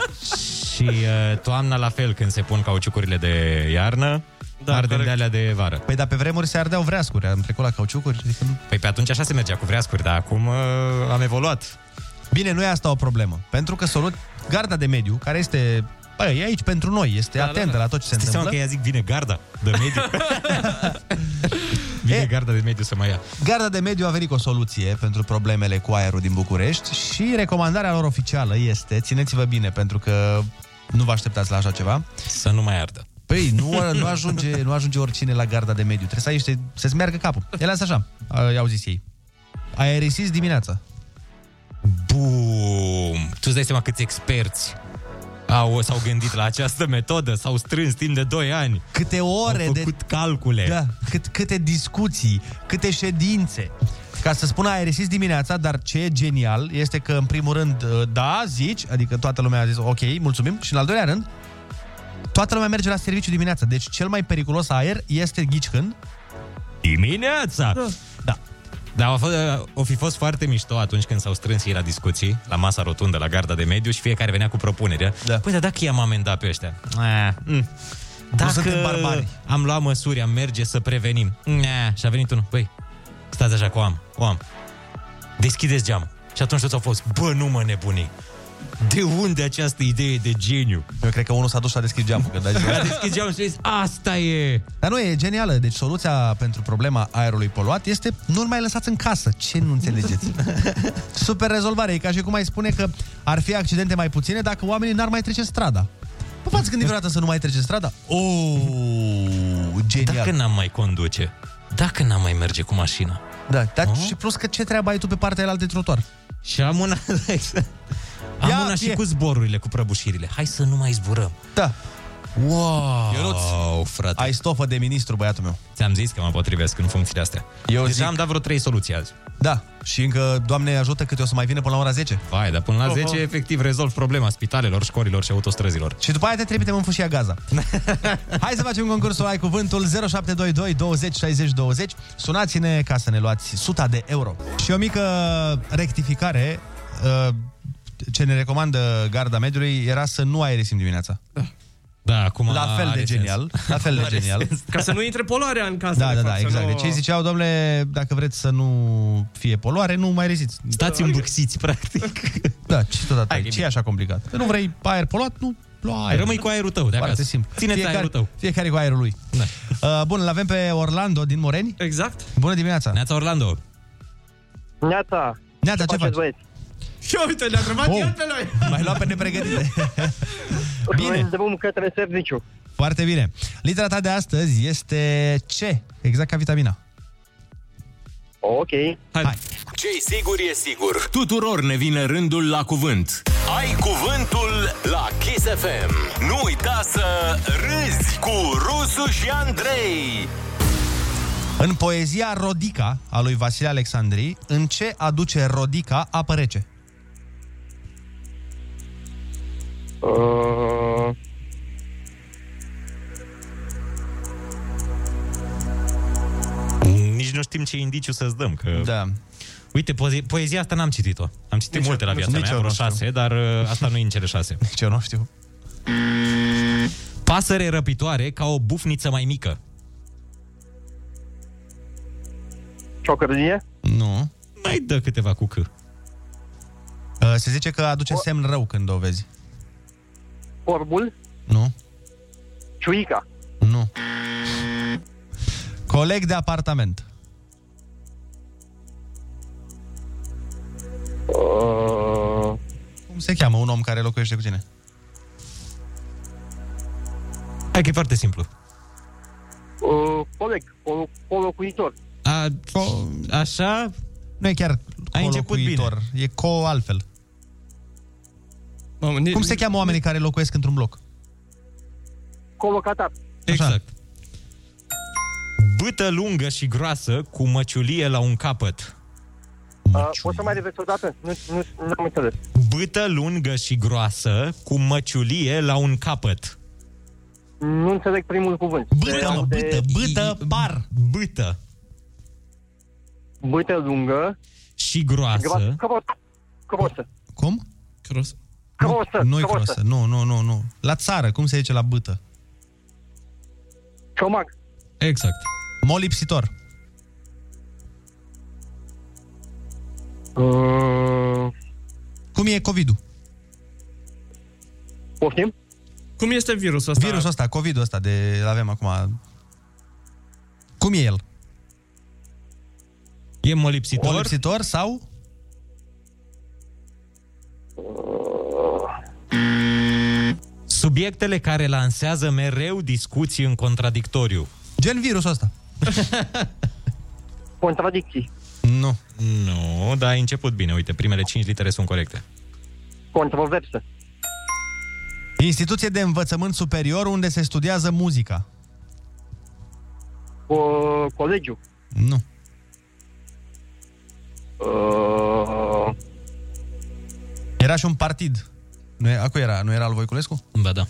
Și uh, toamna la fel, când se pun cauciucurile de iarnă, da, ardem corect. de alea de vară. Păi, dar pe vremuri se ardeau vreascuri, am trecut la cauciucuri. Adică nu... Păi pe atunci așa se mergea cu vreascuri, dar acum uh, am evoluat. Bine, nu e asta o problemă. Pentru că solut, garda de mediu, care este Bă, e aici pentru noi, este Da, da, da, atentă da. la tot ce se Stai seama întâmplă. că ea zic, vine garda de mediu. vine E- garda de mediu să mă ia. Garda de mediu a venit cu o soluție pentru problemele cu aerul din București și recomandarea lor oficială este, țineți-vă bine pentru că nu vă așteptați la așa ceva, Să nu mai ardă. Păi, nu, nu, ajunge, nu ajunge oricine la garda de mediu. Trebuie să ai niște, să-ți meargă capul. Ele asta așa, a- i-au zis ei. Aerisiți dimineața. Bum! Tu îți dai seama câți experți au, s-au gândit la această metodă, s-au strâns timp de 2 ani. Câte ore au de... făcut calcule. Da, cât, câte discuții, câte ședințe. Ca să spună aerisiți dimineața, dar ce e genial este că, în primul rând, da, zici, adică toată lumea a zis ok, mulțumim, și în al doilea rând, toată lumea merge la serviciu dimineața. Deci cel mai periculos aer este ghici când? Dimineața! Da. Da. Dar a, fost, o fi fost foarte mișto atunci când s-au strâns ei la discuții, la masa rotundă, la garda de mediu și fiecare venea cu propuneri. Da. Păi, dar dacă i-am amendat pe ăștia? Ah, mm. Dacă suntem barbari. am luat măsuri, am merge să prevenim. Nah. Și a venit unul, băi, stați așa cu am, o am. Deschideți geamul. Și atunci toți au fost, bă, nu mă nebuni. De unde această idee de geniu? Eu cred că unul s-a dus și a deschis geamul. Că A deschis geamul și a zis, asta e! Dar nu, e genială. Deci soluția pentru problema aerului poluat este nu-l mai lăsați în casă. Ce nu înțelegeți? Super rezolvare. E ca și cum ai spune că ar fi accidente mai puține dacă oamenii n-ar mai trece strada. Nu v-ați gândit vreodată să nu mai trece strada? Oh, genial. Dacă n-am mai conduce, dacă n-am mai merge cu mașina, Da, dar și plus că ce treabă ai tu pe partea aia de trotuar? Și am una, exact. Am Ia, una și fie. cu zborurile, cu prăbușirile. Hai să nu mai zburăm. Da. Wow! Ionuț, frate. Ai stofă de ministru, băiatul meu. Ți-am zis că mă potrivesc în funcțiile astea. Eu Deja zic- am dat vreo trei soluții azi. Da, și încă, Doamne ajută, câte o să mai vină până la ora 10. Vai, dar până la Oho. 10 efectiv rezolv problema spitalelor, școlilor și autostrăzilor. Și după aia te trimitem în fâșia Gaza. Hai să facem concursul Ai Cuvântul 0722 20 60 20. Sunați-ne ca să ne luați 100 de euro. Și o mică rectificare. uh, Ce ne recomandă garda mediului era să nu aerisim dimineața. Da, acum La fel de are genial. sens. La fel de Are genial. sens. Ca să nu intre poluarea în casă. Da, de da, fapt, da, să exact. nu- Deci ei ziceau, domnule, dacă vreți să nu fie poluare, nu mai reziți. Stați îmbâxiți, practic. Da, ce tot atât. Hai, Ce e așa complicat? Că nu vrei aer poluat, nu lua aer. Rămâi cu aerul tău de Foarte acasă. simplu. Ține-ți fiecare, aerul tău. Fiecare cu aerul lui. Da. Uh, bun, îl avem pe Orlando din Moreni. Exact. Bună dimineața. Neața Orlando. Neața, Neața, ce, faci? băieți? Și uite, ne-a întrebat Oh. el pe noi. Mai luat pe nepregătite. Bine. În drum către serviciu. Foarte bine. Litera ta de astăzi este C, exact ca vitamina. Ok. Hai. Ce-i sigur e sigur. Tuturor ne vine rândul la cuvânt. Ai cuvântul la Kiss FM. Nu uita să râzi cu Rusu și Andrei. În poezia Rodica a lui Vasile Alexandri, în ce aduce Rodica apă rece? Uh, Nici nu știm ce indiciu să-ți dăm. Că... Da. Uite, poezi- poezia asta n-am citit-o. Am citit Nici multe eu- la viața nici mea, eu vreo nu știu. șase, dar uh, asta nu e în cele șase. Nici eu nu știu. Pasăre răpitoare ca o bufniță mai mică. ciocărlie? Nu. Mai dă câteva cu C. Uh, Se zice că aduce semn rău când o vezi. Corbul? Nu? Ciuica. Nu. Coleg de apartament. Uh, Cum se cheamă un om care locuiește cu tine? Hai că e foarte simplu. uh, coleg, colo- colocuitor. A, așa? Nu e chiar Ai început colocuitor, e co altfel. Mamă, ni- Cum se cheamă oamenii care locuiesc într-un bloc? Colocatar. Exact. Bâtă lungă și groasă cu măciulie la un capăt. Uh, poți să mai repeti o dată? Nu, nu, nu am înțeles. Bâtă lungă și groasă cu măciulie la un capăt. Nu înțeleg primul cuvânt. Bâtă, mă, bâtă, bâtă, par. Bâtă Bâtă lungă. și groasă. Crosă. Crosă. Cum? Cros. Crosă. Nu-i crosă. crosă, nu, nu, nu, nu. La țară, cum se zice la bâtă? Ciomag. Exact. Molipsitor. Uh, Cum e COVID-ul? poftim? Cum este virusul ăsta? Virusul ăsta, COVID-ul ăsta de îl avem acum. Cum e el? E molipsitor? Molipsitor sau? Subiectele care lansează mereu discuții în contradictoriu. Gen virusul ăsta. Contradicții. Nu. Nu, dar ai început bine. Uite, primele cinci litere sunt corecte. Controversă. Instituție de învățământ superior unde se studiază muzica. Uh, colegiu. Nu. Uh, Era și un partid. Nu, e- acu era, nu era al Voiculescu? Ba da.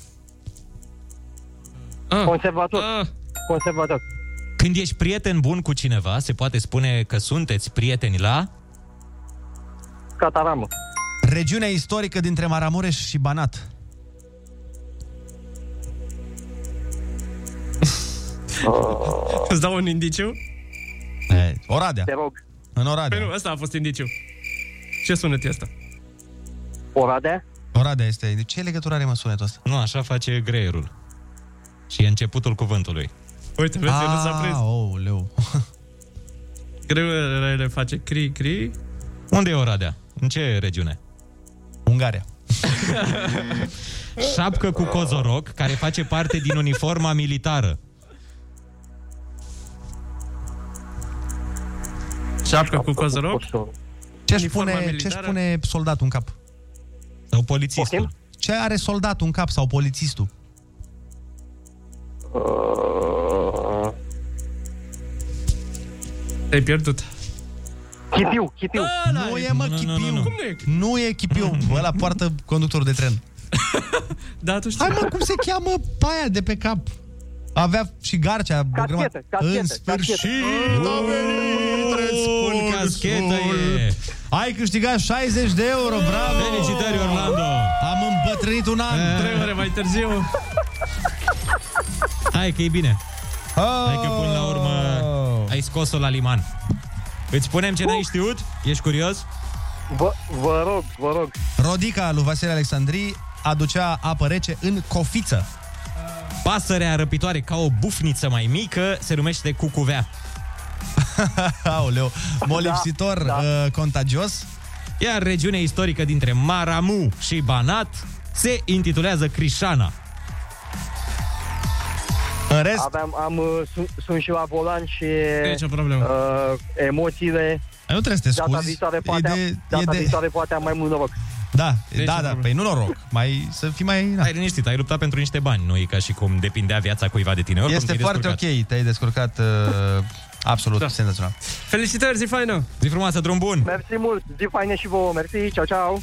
Ah. conservator. Ah. Conservator. Când ești prieten bun cu cineva, se poate spune că sunteți prieteni la... Cataramă. Regiunea istorică dintre Maramureș și Banat. Îți dau un indiciu? E, Oradea. Te rog. În Păi Oradea. nu, ăsta a fost indiciu. Ce sunet e ăsta? Oradea. Oradea este. De ce legătură are mă sunetul ăsta? Nu, așa face greierul. Și e începutul cuvântului. Uite, vezi, nu s-a prins. Oh, leu. Greule face cri, cri. Unde e Oradea? În ce regiune? Ungaria. Șapcă cu cozoroc, care face parte din uniforma militară. Șapcă cu cozoroc? Ce-și Uniforma pune, militară? ce-și pune soldatul în cap? Sau polițistul. Ce are soldatul în cap sau polițistul? Uh, Te-ai pierdut. chipiu, chipiu. Nu e, mă, chipiu. Nu e chipiu. Ăla poartă conductorul de tren. Da, tu știi. Hai, mă, cum se cheamă paia de pe cap? Avea și garcea. o grămadă- Caschetă, caschetă, În sfârșit caschetă. a venit Spun caschetă e. Ai câștigat 60 de euro, bravo! Felicitări, Orlando! Am îmbătrânit un an. Trei ore mai târziu. Hai că e bine. Oh! Hai că până la urmă ai scos-o la liman. Îți spunem ce n-ai știut? Ești curios? Vă, vă rog, vă rog. Rodica lui Vasile Alexandrii aducea apă rece în cofiță. Pasărea răpitoare ca o bufniță mai mică se numește cucuvea. Aoleu, molipsitor Da, da. uh, contagios. Iar regiunea istorică dintre Maramu și Banat se intitulează Crișana. În rest... Aveam, am, uh, sunt, sunt și la volan și Nicio problemă. uh, emoțiile. Nu trebuie să te Data scuzi. viitoare poate, E am, de- data e de- viitoare poate am mai mult noroc. Da, Deci da, nu da, problem. păi nu noroc. Mai, să fii mai... Na. Ai liniștit, ai luptat pentru niște bani, nu e ca și cum depindea viața cuiva de tine. Oricum Este te-ai foarte descurcat. ok, te-ai descurcat uh, absolut da. senzațional. Felicitări, zi faină! Zi frumoasă, drum bun! Mersi mult, zi faine și vouă, mersi, ceau, ceau!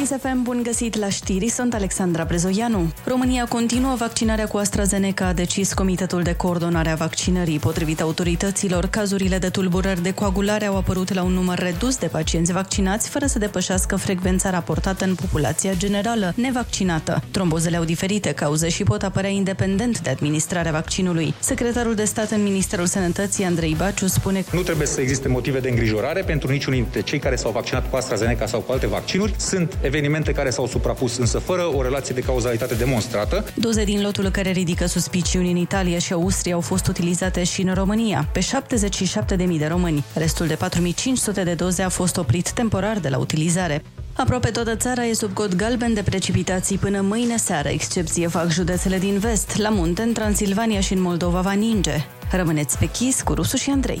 Kiss FM, bun găsit la știri, sunt Alexandra Brezoianu. România continuă vaccinarea cu AstraZeneca, a decis Comitetul de Coordonare a Vaccinării. Potrivit autorităților, cazurile de tulburări de coagulare au apărut la un număr redus de pacienți vaccinați, fără să depășească frecvența raportată în populația generală nevaccinată. Trombozele au diferite cauze și pot apărea independent de administrarea vaccinului. Secretarul de stat în Ministerul Sănătății, Andrei Baciu, spune Nu trebuie să existe motive de îngrijorare pentru niciunul dintre cei care s-au vaccinat cu AstraZeneca sau cu alte vaccinuri. Sunt evenimente care s-au suprapus, însă fără o relație de cauzalitate demonstrată. Doze din lotul care ridică suspiciuni în Italia și Austria au fost utilizate și în România, pe 77.000 de români. Restul de 4.500 de doze a fost oprit temporar de la utilizare. Aproape toată țara e sub cod galben de precipitații până mâine seară. Excepție fac județele din vest. La munte, în Transilvania și în Moldova va ninge. Rămâneți pe chis cu Rusu și Andrei.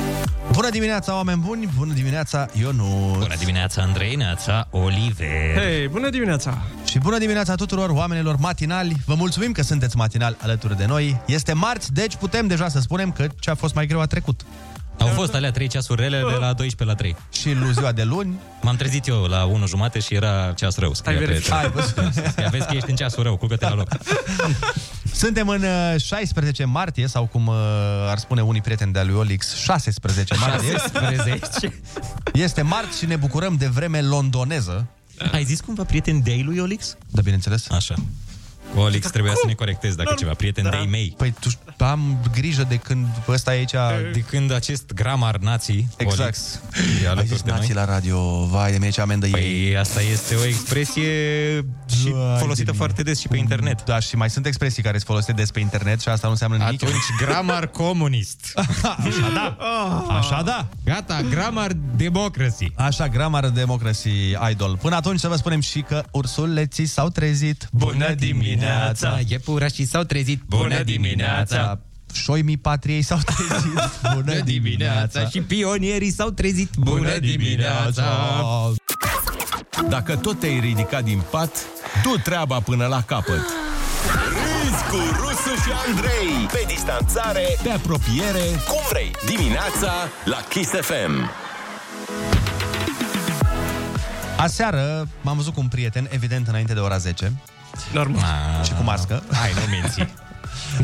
Bună dimineața, oameni buni! Bună dimineața, Ionu! Bună dimineața, Andrei, neața, Oliver! Hei, bună dimineața! Și bună dimineața tuturor oamenilor matinali! Vă mulțumim că sunteți matinali alături de noi. Este marți, deci putem deja să spunem că ce a fost mai greu a trecut. Au fost alea 3 ceasuri rele de la 12 la 3. Și lu ziua de luni. M-am trezit eu la 1 jumate și era ceas rău. Scria Ai pe verificat. Ai telefon. Ia vezi că ești în ceasul rău, culcă-te la loc. Suntem în uh, 16 martie, sau cum uh, ar spune unii prieteni de-a lui Olix, 16 martie. 16. Este marți și ne bucurăm de vreme londoneză. Ai zis cumva prieten de lui Olix? Da, bineînțeles. Așa. Cu Olix trebuia să ne corectezi dacă ceva. Prieten de mei. Păi tu am grijă de când ăsta e aici... De când acest gramar nații, Exact. Olix, e Ai alături zis de noi. nații la radio, vai de mine ce amendă Păi ei. asta este o expresie și Vai folosită de foarte des și pe internet. Da, și mai sunt expresii care se folosite des pe internet și asta nu înseamnă nimic. Atunci, gramar comunist. Așa da. Așa da. Gata, gramar democracy. Așa, Grammar Democracy Idol. Până atunci să vă spunem și că ursuleții s-au trezit. Iepurașii s-au trezit. Șoimii patriei s-au trezit. Bună dimineața. Și pionierii s-au trezit. Dacă tot te-ai ridicat din pat, du treaba până la capăt. Râzi cu Rusu și Andrei Pe distanțare, pe apropiere Cum vrei Dimineața la Kiss FM Aseară m-am văzut cu un prieten, evident înainte de ora 10. Normal. Și cu mască. Hai, nu minți.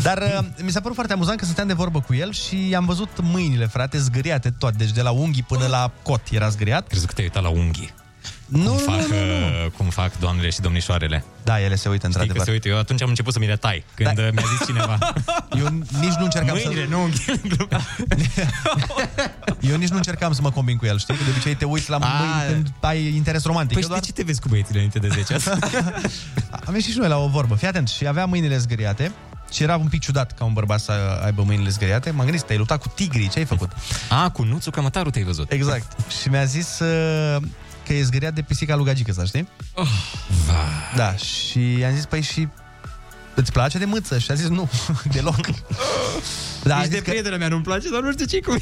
Dar uh, mi s-a părut foarte amuzant că stăteam de vorbă cu el și am văzut mâinile, frate, zgâriate tot. Deci de la unghii până la cot era zgâriat. Crezi că te-ai uitat la unghii. Nu, cum, nu, fac, nu, nu, nu. uh, cum fac doamnele și domnișoarele. Da, ele se uită Știi că într-adevăr. se uită. Eu atunci am început să mi le tai. Când da. mi-a zis cineva. Eu nici nu încercam Mâinile, să... nu unghiile. Eu nici nu încercam să mă combin cu el, știi? Că de obicei te uiți la A. mâini când ai interes romantic. Păi Eu și de ce te vezi cu băieții înainte de 10 asta? Am ieșit și noi la o vorbă. Fii atent. Și avea mâinile zgâriate și era un pic ciudat ca un bărbat să aibă mâinile zgâriate. M-am gândit, te-ai luptat cu tigrii, ce ai făcut? A, cu nuțul cămătarul te-ai văzut. Exact. și mi-a zis uh, că e zgâriat de pisica lui Gagică, să știi? Oh. Da, și i-am zis, păi și îți place de mâță? Și a zis, nu, deloc. Da, Ești de că... prietena mea, nu-mi place, dar nu știu ce cum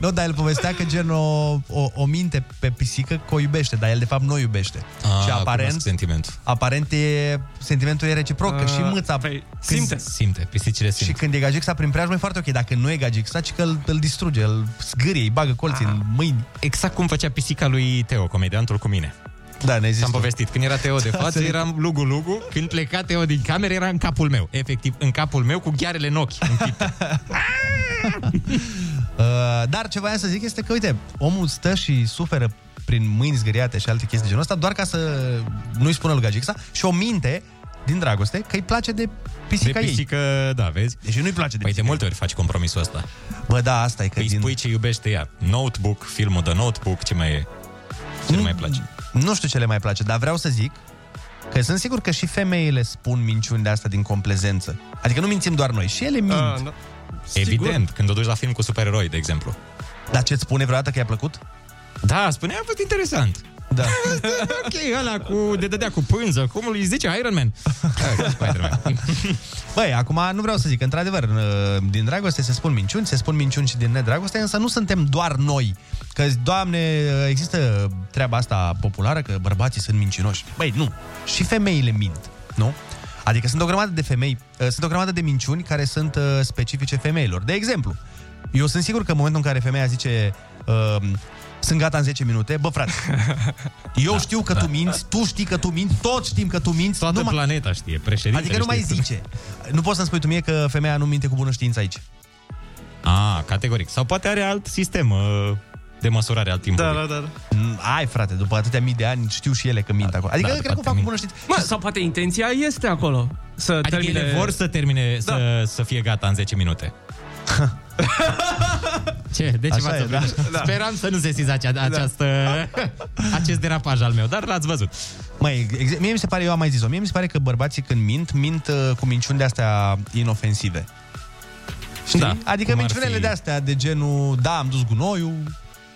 Nu, dar el povestea că gen o, o, o minte pe pisică că o iubește, dar el de fapt nu o iubește. A, și aparent, cunosc sentimentul. aparent e, sentimentul e reciproc, că și mâța păi, când- simte. Simte, pisicile simt. Și când e gagixa prin preajmă e foarte ok, dacă nu e gagixa, ci că îl, îl distruge, îl zgârie, îi bagă colții în mâini. Exact cum făcea pisica lui Teo, comediantul cu mine. Da, ne S-am povestit. Când era Teo de față, Să- eram lugu-lugu. Când pleca Teo din cameră, era în capul meu. Efectiv, în capul meu, cu ghearele în ochi. închipte. Uh, dar ce voiam să zic este că, uite, omul stă și suferă prin mâini zgâriate și alte chestii de genul ăsta, doar ca să nu-i spună lui Gagixa și o minte din dragoste că îi place de pisica de ei. pisică, da, vezi? Deci nu-i place de Păi de multe ori faci compromisul ăsta. Bă, da, asta e că Îi din... spui ce iubește ea. Notebook, filmul de Notebook, ce mai e? Ce nu mai place? Nu știu ce le mai place, dar vreau să zic că sunt sigur că și femeile spun minciuni de asta din complezență. Adică nu mințim doar noi, și ele mint. Ah, da. Evident, când o duci la film cu supereroi, de exemplu. Dar ce-ți spune vreodată că i-a plăcut? Da, spunea, a fost interesant. Da. ok, ăla cu, de dădea cu pânză, cum îi zice Iron Man. Da, Spider-Man. Băi, acum nu vreau să zic, într-adevăr, în- din dragoste se spun minciuni, se spun minciuni și din nedragoste, însă nu suntem doar noi. Că, doamne, există treaba asta populară că bărbații sunt mincinoși. Băi, nu. Și femeile mint, nu? Adică sunt o grămadă de femei, uh, sunt o grămadă de minciuni care sunt uh, specifice femeilor. De exemplu, eu sunt sigur că în momentul în care femeia zice uh, sunt gata în 10 minute, bă frate, eu da, știu că da. tu minți, tu știi că tu minți, toți știm că tu minți. Toată nu mai- planeta știe, președintele Adică nu mai știe. zice. Nu poți să-mi spui tu mie că femeia nu minte cu bună știință aici. A, categoric. Sau poate are alt sistem uh, de măsurare al timpului. Da, da, da. Mm, Ai, frate, după atâtea mii de ani știu și ele că mint acolo. Adică da, cred că după o fac cu atâtea bună știință. Mă, sau poate intenția este acolo. Să Adică termine... ele vor să termine, da. să, să fie gata în 10 minute. Ce? De ce Așa v-ați e, da. oprit? Speram să nu sesiți acea, această, acest derapaj al meu, dar l-ați văzut. Măi, ex- mie mi se pare, eu am mai zis-o, mie mi se pare că bărbații când mint, mint uh, cu minciuni de astea inofensive. Știi? Da, adică cum ar minciunile fi- de astea de genul, da, am dus gunoiul,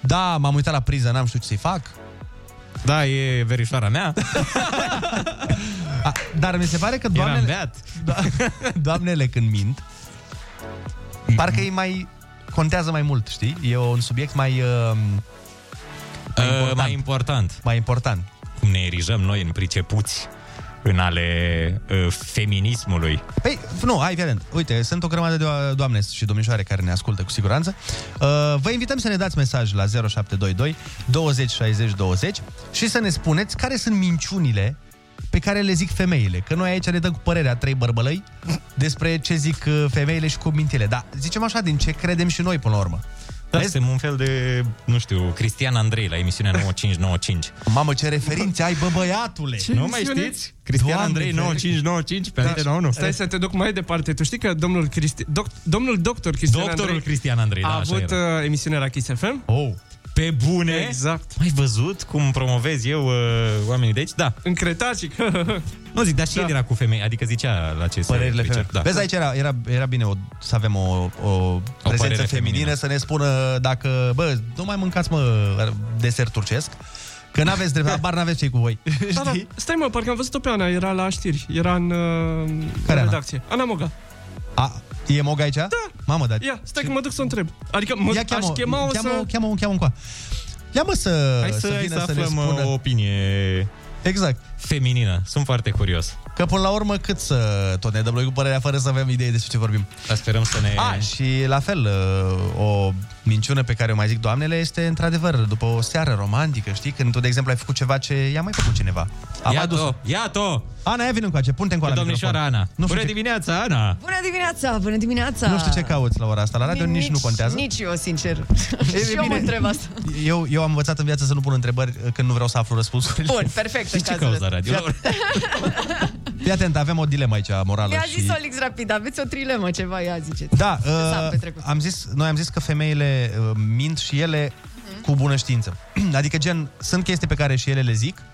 da, m-am uitat la priză, n-am știut ce să-i fac. Da, e verișoara mea. A, dar mi se pare că Eram doamnele, beat. da, doamnele când mint, parcă ei mai contează mai mult, știi? E un subiect mai... Uh, mai, Uh, important, mai important. mai important. Cum ne erijăm noi în pricepuți în ale uh, feminismului. Păi, nu, hai, fii atent. Uite, sunt o grămadă de o- doamne și domnișoare care ne ascultă cu siguranță. Uh, vă invităm să ne dați mesaj la 0722 20 60 20 și să ne spuneți care sunt minciunile pe care le zic femeile. Că noi aici ne dăm cu părerea trei bărbălăi despre ce zic uh, femeile și cu mintile. Dar zicem așa, din ce credem și noi până la urmă. Da, suntem un fel de, nu știu, Cristian Andrei la emisiunea 9595. Mamă, ce referințe ai, bă, băiatule! Ce nu mai emisiune? știți? Cristian Doamne, Andrei ferește. 9595 pe Da, Antena 1. Stai să te duc mai departe. Tu știi că domnul, Cristi... doc... domnul doctor Cristian Doctorul Andrei Cristian Andrei, da, a așa avut era. uh, emisiunea la Kiss FM? Oh. Pe bune? Exact. Ai văzut cum promovez eu uh, oamenii de aici? Da. În cretacic. Nu zic, dar și Da. el era cu femei, adică zicea la ce se Părerile pricep. femei. Da. Vezi, aici era, era, era bine o, să avem o, o prezență părere feminină, feminină. să ne spună dacă, bă, nu mai mâncați, mă, desert turcesc, că n-aveți drept, habar n-aveți cei cu voi. Da, da. Știi? Stai mă, parcă am văzut-o pe Ana, era la știri, era în, uh, Care în Ana? redacție. Ana Moga. A, e Moga aici? Da. Mamă, dar... Ia, stai că mă duc să o întreb. Adică mă, Ia aș cheamă, chema-o cheamă, să... cheamă, cheamă, cheamă Ia mă să, Hai să, hai vină să să, ne aflăm spună. o opinie Exact. feminină. Sunt foarte curios. Că până la urmă cât să tot ne dăm noi cu părerea fără să avem idee despre ce vorbim. Dar sperăm să ne... A, și la fel, uh, o minciună pe care o mai zic doamnele este într-adevăr după o seară romantică, știi? Când tu, de exemplu, ai făcut ceva ce i-a mai făcut cineva. A mai adus. Iată-o, iată-o! Ana, ia vină încoace, pune-te încoa la Domnișoara microfon. Ana. Nu știu, Bună ce, dimineața, Ana! Bună dimineața, bună dimineața! nu știu ce cauți la ora asta la radio, nici, nu contează. Nici eu, sincer. E, și eu bine. mă întreb asta. Eu, eu am învățat în viață să nu pun întrebări uh, când nu vreau să aflu răspunsurile. Bun, perfect. Și ce cauți la radio? Fii atent, avem o dilemă aici morală. Mi-a și... zis Olix rapid, aveți o trilemă, ceva, ia ziceți. Da, Ce s-a uh, petrecut? am zis, noi am zis că femeile uh, mint și ele Mhm. cu bună știință. adică gen, sunt chestii pe care și ele le zic Mhm.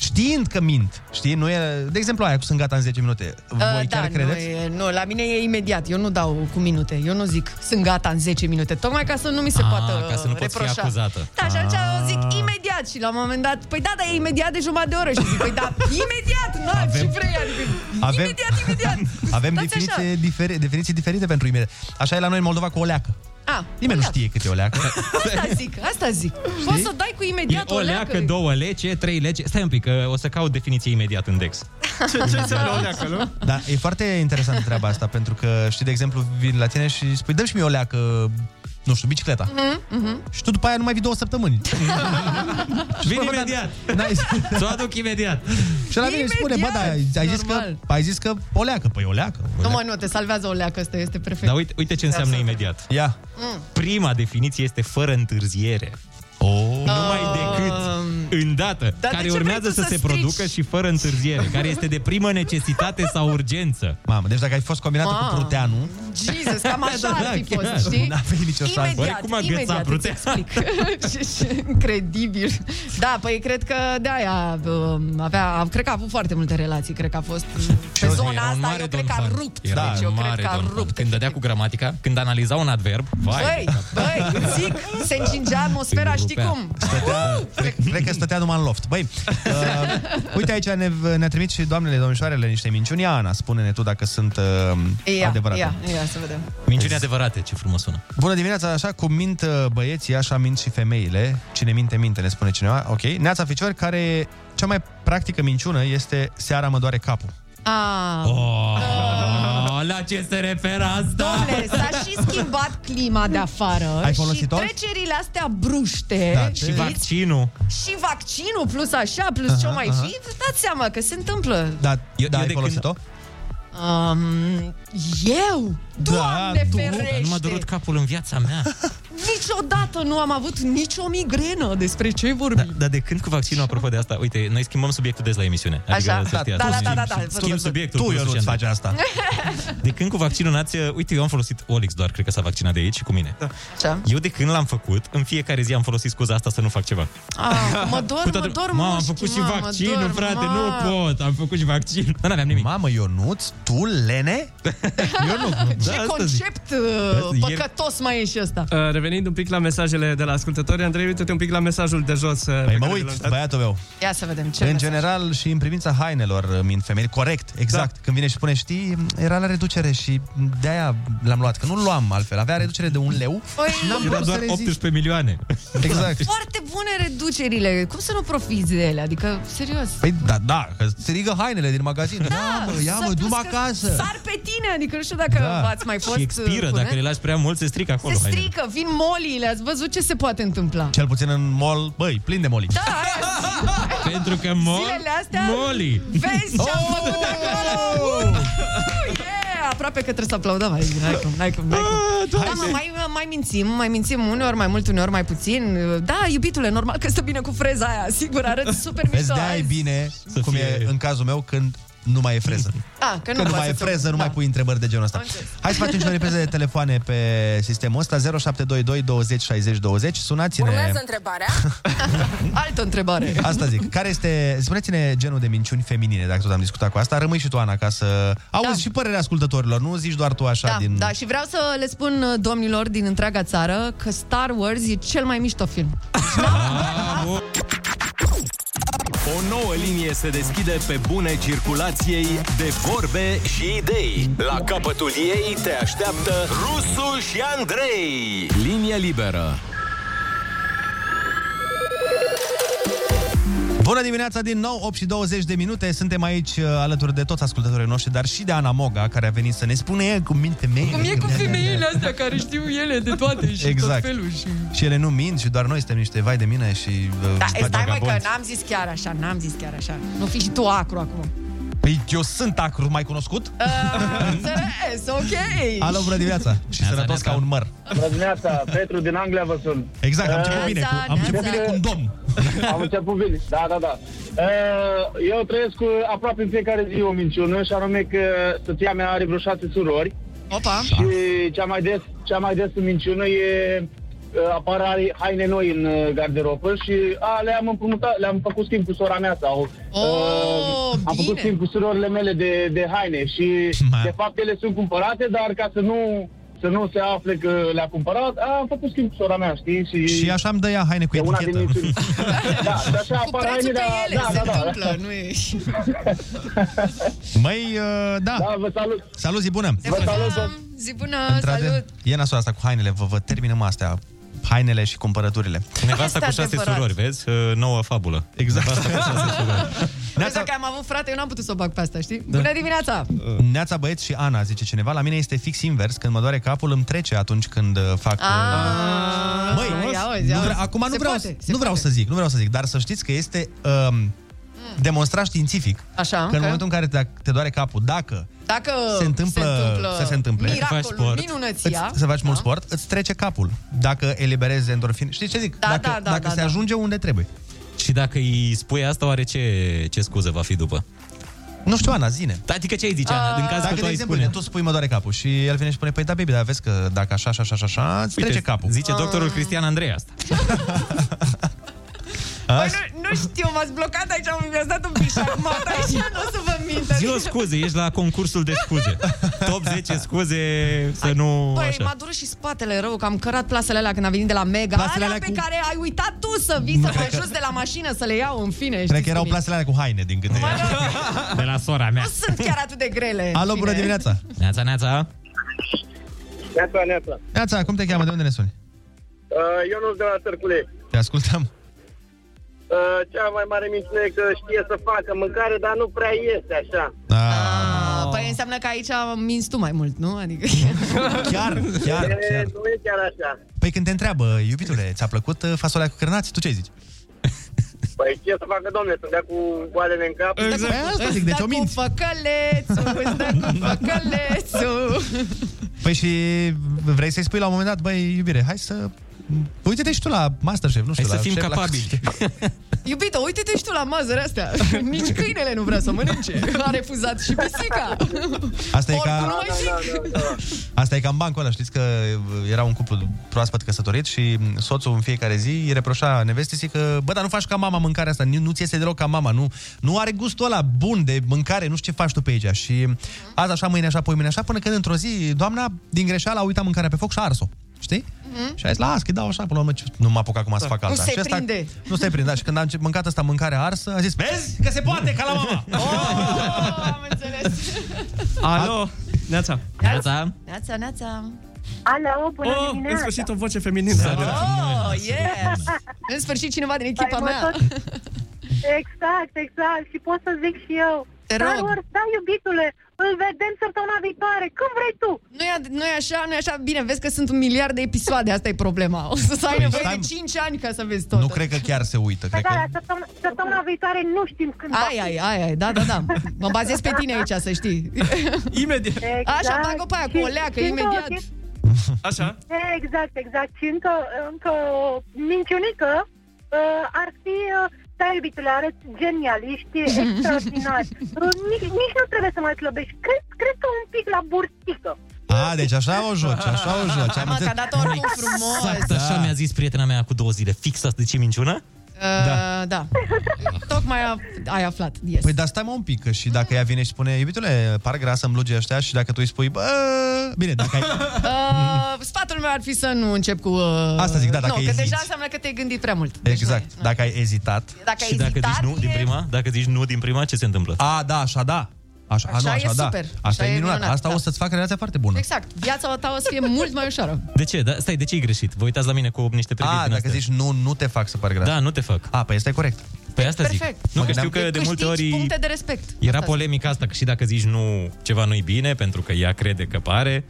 Știind că mint, știi? Nu e, de exemplu aia cu sunt gata în 10 minute. Voi Uh, chiar da, credeți? Nu, e, nu, la mine e imediat. Eu nu dau cu minute. Eu nu zic sunt gata în 10 minute. Tocmai ca să nu mi se Ah, poată ca să nu poți fi reproșa. acuzată. Da, și atunci Ah. eu zic imediat. Și la un moment dat, păi da, dar e imediat de jumătate de oră. Și zic, păi da, imediat, nu, Avem- ce vrei, adică Avem- imediat, imediat. Avem Dați definiție diferi, definiții diferite pentru imediat. Așa e la noi în Moldova cu o leacă. A, Nimeni nu știe cât e o leacă. asta zic, asta zic. Poți să dai cu E imediat o leacă, două lece, trei lece. Stai un pic, că o să caut definiție imediat în Dex. Ce, ce înseamnă o leacă, nu? Da, e foarte interesant treaba asta, pentru că, știi, de exemplu, vin la tine și spui, dă și mie o leacă, nu știu, bicicleta. Mhm, mhm. Și tu după aia nu mai vii două săptămâni. Vin imediat. Ți-o aduc imediat. Și la mine îmi spune, bă, da, ai, ai, zis că, normal. ai zis că o leacă. Păi o leacă. O Nu leacă. mă, nu, te salvează o leacă, asta este perfect. Dar uite, uite ce înseamnă imediat. Ia. Mm. Prima definiție este fără întârziere. Oh. Numai decât îndată, Dar de care ce urmează vrei tu să, să se strici? producă și fără întârziere, care este de primă necesitate sau urgență. Mamă, deci dacă ai fost combinată Mamă. cu Pruteanu, Jesus, cam așa Da, ar da, fi chiar. fost, știi? n-a venit nicio șansă. Imediat, Oare cum a gățat imediat îți Pruteanu? explic. Și- și- Incredibil. Da, păi cred că de aia um, avea, cred că a avut foarte multe relații, cred că a fost pe Era zona un asta, mare eu cred don că a fan. rupt. Era deci eu un cred mare că a don fan. rupt. Când dădea cu gramatica, când analiza un adverb, vai. Băi, băi, îți zic, se încingea atmosfera, Îi știi rupea. cum? stătea, cred, cred că stătea numai în loft. Băi, uh, uite aici ne, ne-a trimis și doamnele, domnișoarele niște minciuni. Ana, spune-ne tu dacă sunt uh, Ia, adevărate. ia, ia să vedem. Minciuni adevărate, ce frumos sună. Bună dimineața, așa cum mint uh, băieții, așa mint și femeile. Cine minte, minte, ne spune cineva. Ok. Neața Ficior, care cea mai practică minciună este seara mă doare capul. Ah. Oh, la ce se referă asta? Domnule, s-a și schimbat clima de afară Ai folosit-o? și trecerile astea bruște Da, Și vaccinul. și vaccinul plus așa, plus ce Aha, mai aha. fi, vă dați seama că se întâmplă. Da, Eu- da eu ai de când- folosit-o? Um, eu? Doamne tu? ferește! Nu m-a durut capul în viața mea. Niciodată nu am avut nicio migrenă. Despre ce vorbim? Da, dar de când cu vaccinul, apropo de asta, uite, noi schimbăm subiectul des la emisiune. Adică Așa? să știi Da, asta. da, da, da, da. Schimb subiectul. Tu, cu eu nu Lucian. faci asta. De când cu vaccinul n-ați... Uite, eu am folosit Olix doar, cred că s-a vaccinat de aici și cu mine. Da. Așa? Eu de când l-am făcut, în fiecare zi am folosit scuza asta să nu fac ceva. Ah, mă dor, Cu mă toată- dor Mamă, am mușchi, făcut și mă, mă vaccinul, dor, frate, mă. nu pot, am făcut și vaccin. Dar n-aveam nimic. Mamă, Ionuț, tu, Lene? Eu nu. Ce asta concept Asta uh, ieri- păcătos mai e și ăsta. Uh, revenind un pic la mesajele de la ascultători, Andrei, uite-te un pic la mesajul de jos. uh, pe Păi mă care uit, l-am dat. băiatul meu. Ia să vedem ce în mesaj. general și în privința hainelor uh, mint femei, corect, exact. Da. Când vine și spune, știi, era la reducere și de-aia l-am luat, că nu luam altfel. Avea reducere de un leu Păi, și n-am Era putut să doar rezist. 18 milioane. Exact. Foarte bune reducerile. Cum să nu profiți de ele? Adică, serios. Păi da, da, că strigă hainele din magazin. Da, mă, ia să mă, plus du-mă că acasă. Sar pe tine, adică nu știu dacă Da. V-ați mai fost Și expiră, uh, dacă curent. le lași prea mult, se strică acolo. Se hainele. strică, vin moliile, ați văzut ce se poate întâmpla. Cel puțin în mall, băi, plin de moli. Da, aia, Pentru că mol, zilele astea, Moli. vezi ce am făcut acolo? Uh, yeah! Aproape că trebuie să aplaudăm aici. Hai cum, hai cum, hai cum. Da, mă, mai, mai mințim, mai mințim uneori mai mult, uneori mai puțin. Da, iubitule, normal că stă bine cu freza aia. Sigur, arăți super Vezi, mișto. de-aia e azi. bine, Să cum fie- e în cazul meu, când nu mai e freză. Ah, că Când nu nu poate mai e să- freză, nu da. mai pui întrebări de genul ăsta. Am înțeles. Hai să facem și o repriză de telefoane pe sistemul ăsta 0722 20 60 20. Sunați-ne. întrebarea. Altă întrebare. Asta zic. Care este, spuneți-ne genul de minciuni feminine, dacă tot am discutat cu asta. Rămâi și tu, Ana, ca să auzi Da. și părerea ascultătorilor. Nu zici doar tu așa Da, din... da, și vreau să le spun uh, domnilor din întreaga țară că Star Wars e cel mai mișto film. O nouă linie se deschide pe bune circulației de vorbe și idei. La capătul ei te așteaptă Rusu și Andrei. Linie liberă. Bună dimineața din nou, 8 și 20 de minute. Suntem aici uh, alături de toți ascultătorii noștri, dar și de Ana Moga, care a venit să ne spună ea cum mint femeile. Cum e cu femeile astea care știu ele de toate și Exact. tot felul. Și... Și ele nu mint și doar noi suntem niște vai de mine și... Uh, Da, stai mai că vagabonzi. n-am zis chiar așa, n-am zis chiar așa. Nu fi și tu acru acum. Păi eu sunt acru mai cunoscut? Uh, înțeles, ok. Alo, bună dimineața! Și sănătos ca un măr. Bună dimineața, Petru din Anglia vă sun. Exact, am început Uh, bine cu, am început bine cu un domn. Am început bine, da, da, da. Uh, Eu trăiesc cu aproape în fiecare zi o minciună și anume că soția mea are vreo șase surori Opa. și cea mai des, cea mai des minciună e uh, apar hai- haine noi în uh, garderobă și a, le-am împrumutat, le-am făcut schimb cu sora mea sau Oh, am făcut bine. schimb cu surorile mele de, de haine și de fapt ele sunt cumpărate, dar ca să nu să nu se afle că le-a cumpărat, a, am făcut schimb cu sora mea, știi? Și, Și așa îmi dă ea haine cu E una etichetă. din misiuni. da, și așa Cu apar prețul haine, pe da, ele da, se da, da. întâmplă, nu e... Măi, uh, da. Da, vă salut. Salut, zi bună. Vă salut, zi bună, Într-adevăr, salut. E nasul asta cu hainele, vă, vă terminăm astea hainele și cumpărăturile. Nevasta Asta cu șase adevărat. surori, vezi? Uh, Nouă fabulă. Exact. Nevasta cu șase surori. Vezi, dacă am avut frate, eu n-am putut să o bag pe asta, știi? Da. Bună dimineața! Neața băieți și Ana, zice cineva, la mine este fix invers, când mă doare capul îmi trece atunci când uh, fac... uh, Ah, Măi, ia auzi, nu ia vre- auzi. acum nu Se vreau, poate, se nu vreau poate. să zic, nu vreau să zic, dar să știți că este um, demonstrat științific Așa, că în că- momentul în care te, te doare capul, dacă Dacă se întâmplă, se întâmplă să se întâmple, miracolul, minunăția, îți, să faci mult sport, îți trece capul. Dacă eliberezi endorfine, știți ce zic? Da, dacă da, da, dacă da, se da. ajunge unde trebuie. Și dacă îi spui asta, oare ce, ce scuză va fi după? Nu știu, Ana, zine. Adică ce ai zice, Ana? Din caz Dacă, că de tu ai exemplu, spune. tu spui mă doare capul și el vine și spune, păi da, baby, dar vezi că dacă așa, așa, așa, așa, îți trece capul. Zice doctorul Cristian Andrei asta. Băi, nu, nu știu, m-ați blocat aici, mi-ați dat un pic și acum aici, nu o să vă mint. Zi o scuze, ești la concursul de scuze. Top 10 scuze să nu... Băi, așa. m-a durut și spatele rău, că am cărat plasele alea când am venit de la Mega. Plasele alea alea pe cu- care ai uitat tu să vii, să mă ajuți de la mașină, să le iau în fine. Cred știți că erau cum e. plasele alea cu haine, din câte... De la sora mea. Nu sunt chiar atât de grele. Alo, în bună fine. dimineața! Neața, neața. Neața, neața. Neața, cum te cheamă? De unde ne suni? Uh, Ionul de la Târcule. Te ascultăm. Uh, cea mai mare minciună e că știe să facă mâncare, dar nu prea iese așa. Ah, Păi înseamnă că aici minți tu mai mult, nu? Adică... Chiar, chiar, E, chiar. nu e chiar așa. Păi când te întreabă, iubitule, ți-a plăcut uh, fasolea cu cârnați? Tu ce zici? Păi ce să facă, domne, să dea cu goalele în cap? Exact. Păi asta zic, deci o Îți dă cu minți. făcălețul, îți dă cu făcălețul. Păi și vrei să-i spui la un moment dat, băi, iubire, hai să... Uite-te și tu la Masterchef, nu știu, Hai să la fim șef la- capabili. Iubito, uite-te și tu la mazăre astea. Nici câinele nu vrea să mănânce. A refuzat și pisica. Asta e Oricum ca... nu mai zic. Asta e ca în bancul ăla, știți că era un cuplu proaspăt căsătorit și soțul în fiecare zi îi reproșa nevestei că, bă, dar nu faci ca mama mâncarea asta, nu, nu-ți iese deloc ca mama, nu, nu are gustul ăla bun de mâncare, nu știu ce faci tu pe aici. Și azi așa, mâine așa, poi mâine așa, până când într-o zi, doamna, din greșeală, a uitat mâncarea pe foc și a ars-o. Știi? Mhm. Și a zis, las, că dau așa, până la urmă, ce- nu mă apuc acum să fac Nu alta. se și ăsta, prinde. Nu se prinde, da. Și când am început- mâncat asta mâncare arsă, a zis, vezi că se poate, ca la mama. Oh, am înțeles. Alo, Neața. Neața. Neața, neața. Alo, bună Oh, dimineața! în sfârșit o voce feminină. Oh, yes! În sfârșit cineva din echipa Păi, mă, mea. tot- Exact, exact. Și pot să zic și eu. Te Star rog. Wars, da, iubitule, îl vedem săptămâna viitoare. Când vrei tu? Nu e, nu e așa, nu e așa. Bine, vezi că sunt un miliard de episoade, asta e problema. O să ai Păi nevoie stai- de 5 ani ca să vezi tot. Nu cred că chiar se uită. Păi Cred da, că... dar săptămâna, săptămâna viitoare nu știm când va Ai, fi. ai, ai, ai, da, da, da. Mă bazez pe tine aici, să știi. Imediat. Exact. Așa, bagă pe aia cu o leacă, Și- și încă o imediat. chestie- Așa? Exact, exact. Și încă, încă o minciunică uh, ar fi... Uh, da, iubitule, arăți genial, ești extraordinar. Uh, nici, nici nu trebuie să mai slăbești. Cred, cred că un pic la burtică. A, deci așa o joci, așa o joci. Hai Am mă, că a înțeles. dat oricum frumos. Exact așa mi-a zis prietena mea cu două zile. Fix asta de ce minciună? Da. da. Tocmai a, ai aflat. Yes. Păi dar stai mă un pic, că și dacă ea vine și spune, iubitule, par grasă în blugii ăștia și dacă tu îi spui, bă, bine, dacă ai... Uh, sfatul meu ar fi să nu încep cu... Uh... Asta zic, da, dacă nu, că eziți. deja înseamnă că te-ai gândit prea mult. Exact, dacă ai ezitat. Dacă ai Și dacă ezitat, zici nu din e- prima, dacă zici nu din prima, ce se întâmplă? A, da, așa, da. Așa, Așa a, nu, e așa, da. super. Asta Așa e e minunat. minunat, Asta da. o să-ți facă relația foarte bună. Exact. Viața ta o să fie mult mai ușoară. De ce? Da, stai, de ce e greșit? Vă uitați la mine cu niște priviri A, din dacă astea. zici nu, nu te fac să par gras. Da, nu te fac. A, păi asta e corect. Păi asta zic. Perfect. Nu, Mă că știu gândeam- că de multe Câștigi ori puncte de respect. era Asta polemica asta, că și dacă zici nu, ceva nu-i bine, pentru că ea crede că pare,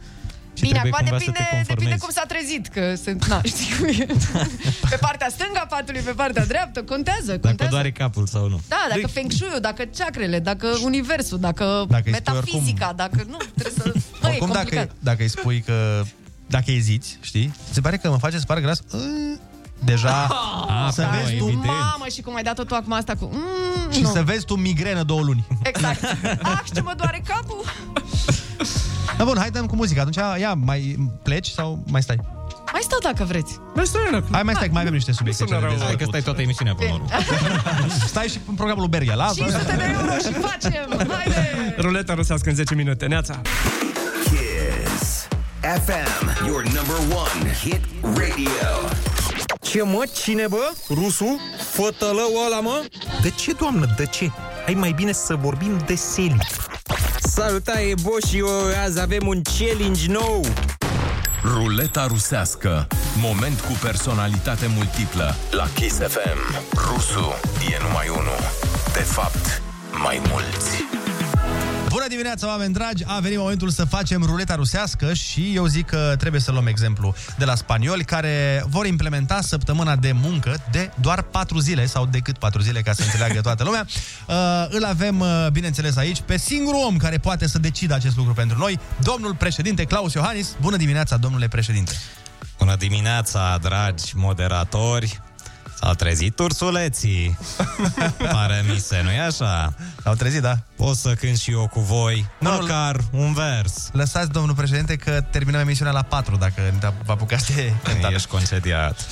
și Bine, trebuie acum cumva depinde, să te depinde conformezi. cum s-a trezit, că sunt, na, știi cum e. Pe partea stângă a patului, pe partea dreaptă, contează, Dacă contează. doare capul sau nu. Da, dacă feng shui dacă chakrele, dacă universul, dacă, Dacă îi spui metafizica, dacă nu, trebuie să... Bă, e Oricum, complicat. dacă, dacă îi spui că... Dacă eziți, știi? Se pare că mă face să par gras. ă, Deja Ah, să da, vezi tu evident. Mamă, și cum ai dat-o tu acum asta cu... Mm, și nu. să vezi tu migrenă două luni. Exact. Ah, ce mă doare capul. Da, bun, hai dăm cu muzica. Atunci, ia, mai pleci sau mai stai? Mai Mai stau dacă vreți. Mai stai, Hai, mai stai, că mai avem niște subiecte. ce de Hai că dezbătut. stai toată emisiunea pe urmă. Stai și în programul lui Berghia, la? 500 de euro și facem! Haide! Ruleta rusească în 10 minute. Neața. Kiss FM, your number one hit radio. Ce mă? Cine bă? Rusu? Fătălău ăla mă? De ce, doamnă, de ce? Hai mai bine să vorbim de Seli. Salutare, Boșio! Azi avem un challenge nou! Ruleta rusească. Moment cu personalitate multiplă. La Kiss FM. Rusu e numai unul. De fapt, mai mulți. Bună dimineața, oameni dragi! A venit momentul să facem ruleta rusească și eu zic că trebuie să luăm exemplu de la spanioli care vor implementa săptămâna de muncă de doar 4 zile sau decât 4 zile ca să înțeleagă toată lumea. Uh, îl avem, uh, bineînțeles, aici pe singurul om care poate să decidă acest lucru pentru noi, domnul președinte Claus Iohannis. Bună dimineața, domnule președinte! Bună dimineața, dragi moderatori! S-au trezit ursuleții. Pare mi se, nu-i așa? S-au trezit, da. Pot să cânt și eu cu voi, Nu, măcar un vers. Lăsați, domnul președinte, că terminăm emisiunea la 4, dacă vă apucați de cântat. Ești concediat.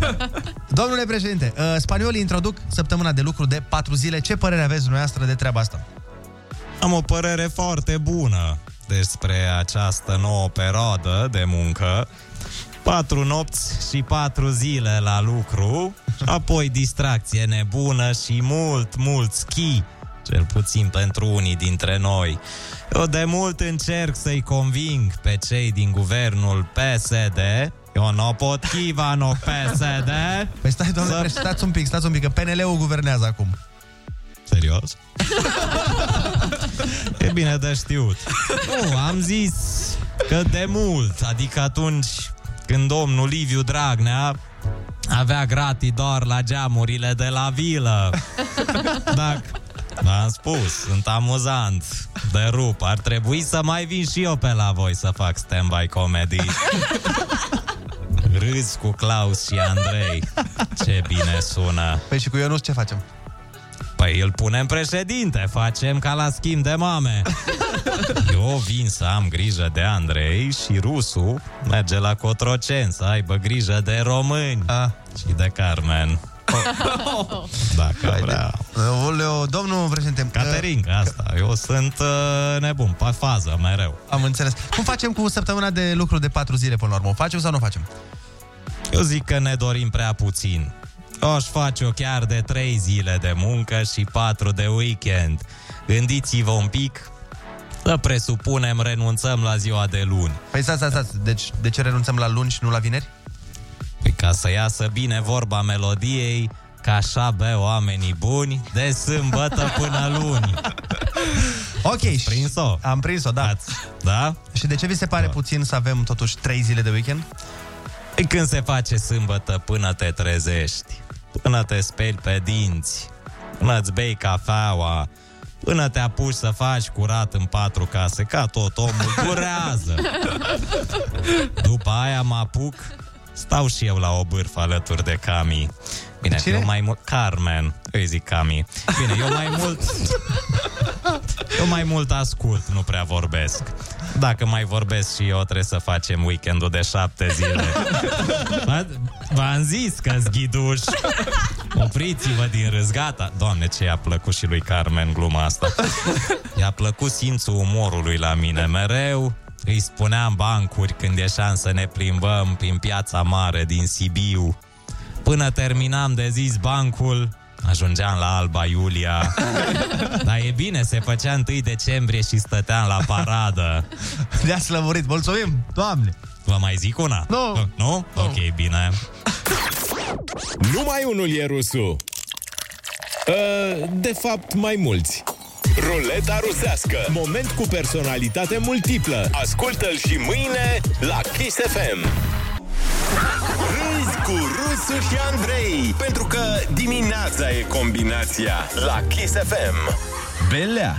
Domnule președinte, uh, spaniolii introduc săptămâna de lucru de 4 zile. Ce părere aveți dumneavoastră de treaba asta? Am o părere foarte bună despre această nouă perioadă de muncă. Patru nopți și patru zile la lucru, apoi distracție nebună și mult, mult schi, cel puțin pentru unii dintre noi. Eu de mult încerc să-i conving pe cei din guvernul PSD, eu nu pot chiva no PSD. Păi stai, domnule președinte, stați un pic, stați un pic, că PNL-ul guvernează acum. Serios? e bine de știut. Nu, am zis că de mult, adică atunci când domnul Liviu Dragnea avea gratii doar la geamurile de la vilă. Dacă V-am spus, sunt amuzant De rup, ar trebui să mai vin și eu pe la voi Să fac stand-by comedy Râzi cu Claus și Andrei Ce bine sună Păi și cu Ionus ce facem? Păi îl punem președinte, facem ca la schimb de mame. Eu vin să am grijă de Andrei și Rusu merge la Cotrocen să aibă grijă de români A. și de Carmen. Dacă vrea. Oleo, domnul președinte... Caterinca asta, eu sunt uh, nebun, pe fază mereu. Am înțeles. Cum facem cu săptămâna de lucru de 4 zile până la urmă? O facem sau nu o facem? Eu zic că ne dorim prea puțin. Eu aș face-o chiar de 3 zile de muncă și 4 de weekend. Gândiți-vă un pic, să presupunem renunțăm la ziua de luni. Păi stați, stați, stați. Deci de ce renunțăm la luni și nu la vineri? Păi ca să iasă bine vorba melodiei, că așa bea oamenii buni de sâmbătă până luni. Ok. Prins-o? Am prins-o, da. Ați, da? Și de ce vi se pare da. puțin să avem totuși 3 zile de weekend? Păi când se face sâmbătă până te trezești, până te speli pe dinți, până îți bei cafeaua, până te apuci să faci curat în patru case, ca tot omul, durează. După aia mă apuc, stau și eu la o bârfă alături de Cami. Bine, Cine? eu mai mult... Carmen, îi zic Cami. Bine, eu mai mult... Eu mai mult ascult, nu prea vorbesc. Dacă mai vorbesc și eu, trebuie să facem weekendul de șapte zile. V- V-am zis că zghiduș. Opriți-vă din râs, gata. Doamne, ce i-a plăcut și lui Carmen gluma asta. I-a plăcut simțul umorului la mine mereu. Îi spuneam bancuri când ieșeam să ne plimbăm prin piața mare din Sibiu. Până terminam de zis bancul, ajungeam la Alba Iulia. Dar e bine, se făcea 1 decembrie și stăteam la paradă. Ne-a slămurit, mulțumim, doamne! Vă mai zic una? Nu. Nu? Ok, bine. Numai unul e rusul. Uh, De fapt, mai mulți. Ruleta rusească. Moment cu personalitate multiplă. Ascultă-l și mâine la Kiss FM. Râzi cu Rusu și Andrei, pentru că dimineața e combinația la Kiss FM. Belea!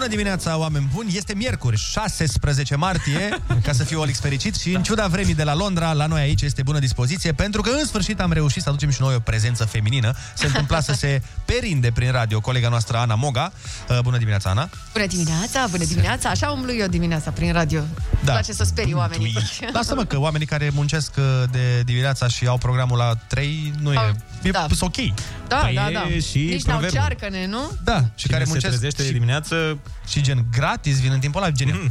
Bună dimineața, oameni buni! Este miercuri, 16 martie, ca să fiu Olix fericit și în ciuda vremii de la Londra, la noi aici este bună dispoziție, pentru că în sfârșit am reușit să aducem și noi o prezență feminină. Se întâmpla să se perinde prin radio colega noastră Ana Moga. Uh, Bună dimineața, Ana! Bună dimineața, bună dimineața, așa umblu eu dimineața prin radio. Da. Place să sperii oamenii. Lasă-mă că oamenii care muncesc uh, de dimineața și au programul la 3, nu e... E da. ok. Da, Păi da, e da. și Nici n-au proverbul. cearcăne, nu? Da, și Cine care se muncesc trezește de și, dimineață și gen gratis vin în timpul ăla, gen.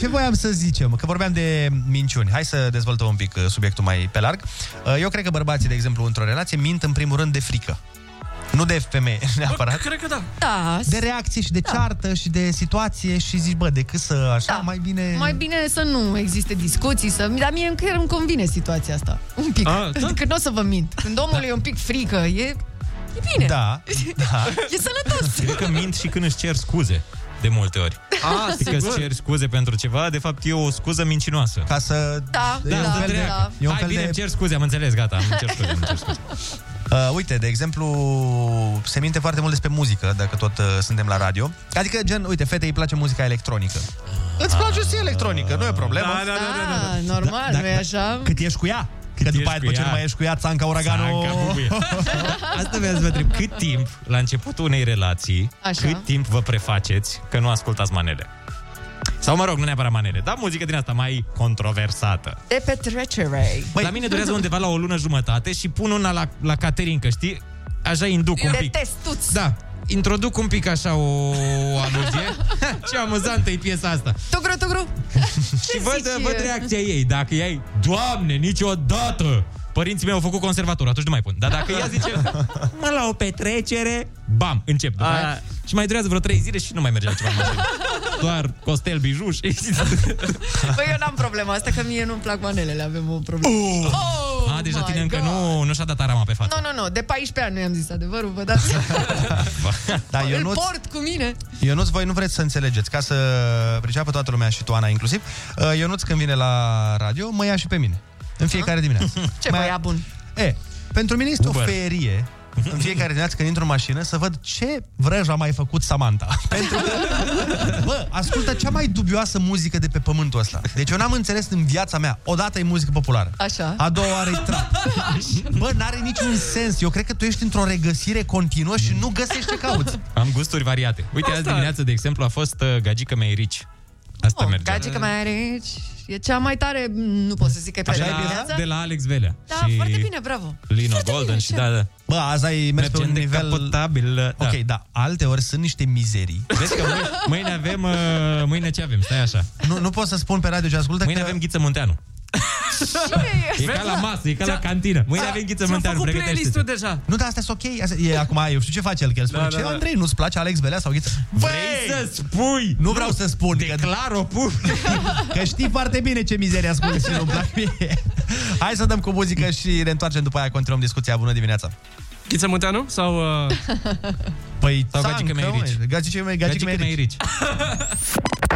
Ce voiam să zicem? Că vorbeam de minciuni. Hai să dezvoltăm un pic uh, subiectul mai pe larg. Uh, Eu cred că bărbații, de exemplu, într-o relație, mint în primul rând de frică. Nu de femeie neapărat. Cred că da. Da. De reacție și de ceartă și de situație și zici, bă, decât să așa, Da. mai bine... Mai bine să nu existe discuții, să... dar mie chiar îmi convine situația asta. Un pic. A, da. Că nu o să vă mint. Când omul e un pic frică, e, e bine. Da, da. E sănătos. Cred că mint și când își cer scuze de multe ori. Ah, Știi că sigur. îți ceri scuze pentru ceva, de fapt e o scuză mincinoasă. Ca să... Da, Da, da, da, da, da, da. E un Hai, fel bine, de- îmi cer scuze, am înțeles, gata, am cer scuze, îmi cer scuze. Uh, uite, de exemplu, se minte foarte mult despre muzică, dacă tot uh, suntem la radio. Adică, gen, uite, fetei îi place muzica electronică. Îți place și electronică, nu e problemă. Da, da, da, da, da. Da, normal, Da, nu e așa? Cât ești cu ea? Că după aia, ești după cu ce nu ea. mai ești cu ea, țanca uraganul... Țanca, bubuie. Asta vreau să vă întreb. Cât timp, la începutul unei relații, Așa. cât timp vă prefaceți că nu ascultați manele? Sau, mă rog, nu neapărat manele, dar muzică din asta mai controversată. De petrecere. Băi, la mine durează undeva la o lună jumătate și pun una la, la Caterinca, știi? Așa induc un De pic. testuț. Da, introduc un pic așa o aluzie. Ce amuzantă e piesa asta. Tugru, tugru. Și văd, zici? văd reacția ei. Dacă ei, Doamne, niciodată! Părinții mei au făcut conservator, atunci nu mai pun. Dar dacă ea zice, mă, la o petrecere, bam, încep. După A- aia, și mai durează vreo trei zile și nu mai merge altceva în mașină. Doar costel, bijou și... Păi eu n-am problema asta, că mie nu-mi plac manelele, avem o problemă. Oh, A, deja my tine încă God. nu, nu și-a dat arama pe față. Nu, nu, nu, de 14 ani nu i-am zis adevărul, vă dați Da, Îl Ionuț, port cu mine. Ionuț, voi nu vreți să înțelegeți, ca să priceapă toată lumea și tu, Ana, inclusiv. Uh, Ionuț, când vine la radio, mă ia și pe mine. În fiecare dimineață. Ce Mai- băiat bun. E, pentru mine este Uber. o ferie în fiecare dimineață când intru în mașină să văd ce vrăj a mai făcut Samantha. Pentru că, bă, ascultă cea mai dubioasă muzică de pe pământul ăsta. Deci eu n-am înțeles în viața mea. Odată e muzică populară. Așa. A doua oară e trap. Bă, n-are niciun sens. Eu cred că tu ești într-o regăsire continuă și nu găsești ce cauți. Am gusturi variate. Uite, azi dimineață, de exemplu, a fost uh, Gagică mei rici. Asta Oh, merge. gagică mai are aici. E cea mai tare, nu pot să zic că e pe de, de la, dimineața. de la Alex Velea. Da, și foarte bine, bravo. Lino Foarte Golden bine, și ce? da, da. Bă, azi ai mers pe Mergem un de nivel... capotabil. Da. Ok, da, alte ori sunt niște mizerii. Vezi că mâine, mâine avem... Uh, mâine ce avem? Stai așa. Nu, nu pot să spun pe radio ce ascultă Mâine că... avem Ghiță Munteanu. E ca la masă, e ca la cantină. Mâine avem Ghiță Ți-am Munteanu, făcut pregătește-te. playlist-ul deja. Nu, dar astea sunt ok. Astea, e, acum, eu știu ce face el, că el spune, Da, ce, da, da. Andrei, nu-ți place Alex Belea sau Ghiță? Vrei să spui? Nu vreau să spun. Că, Declar-o pub. că știi foarte bine ce mizerie ascult și nu-mi plac mie. Hai să dăm cu muzică și ne întoarcem după aia, continuăm discuția. Bună dimineața! Ghiță Munteanu? Sau... Uh... Păi, Sau țancă, gagică mei măi, rici. Gagică mei,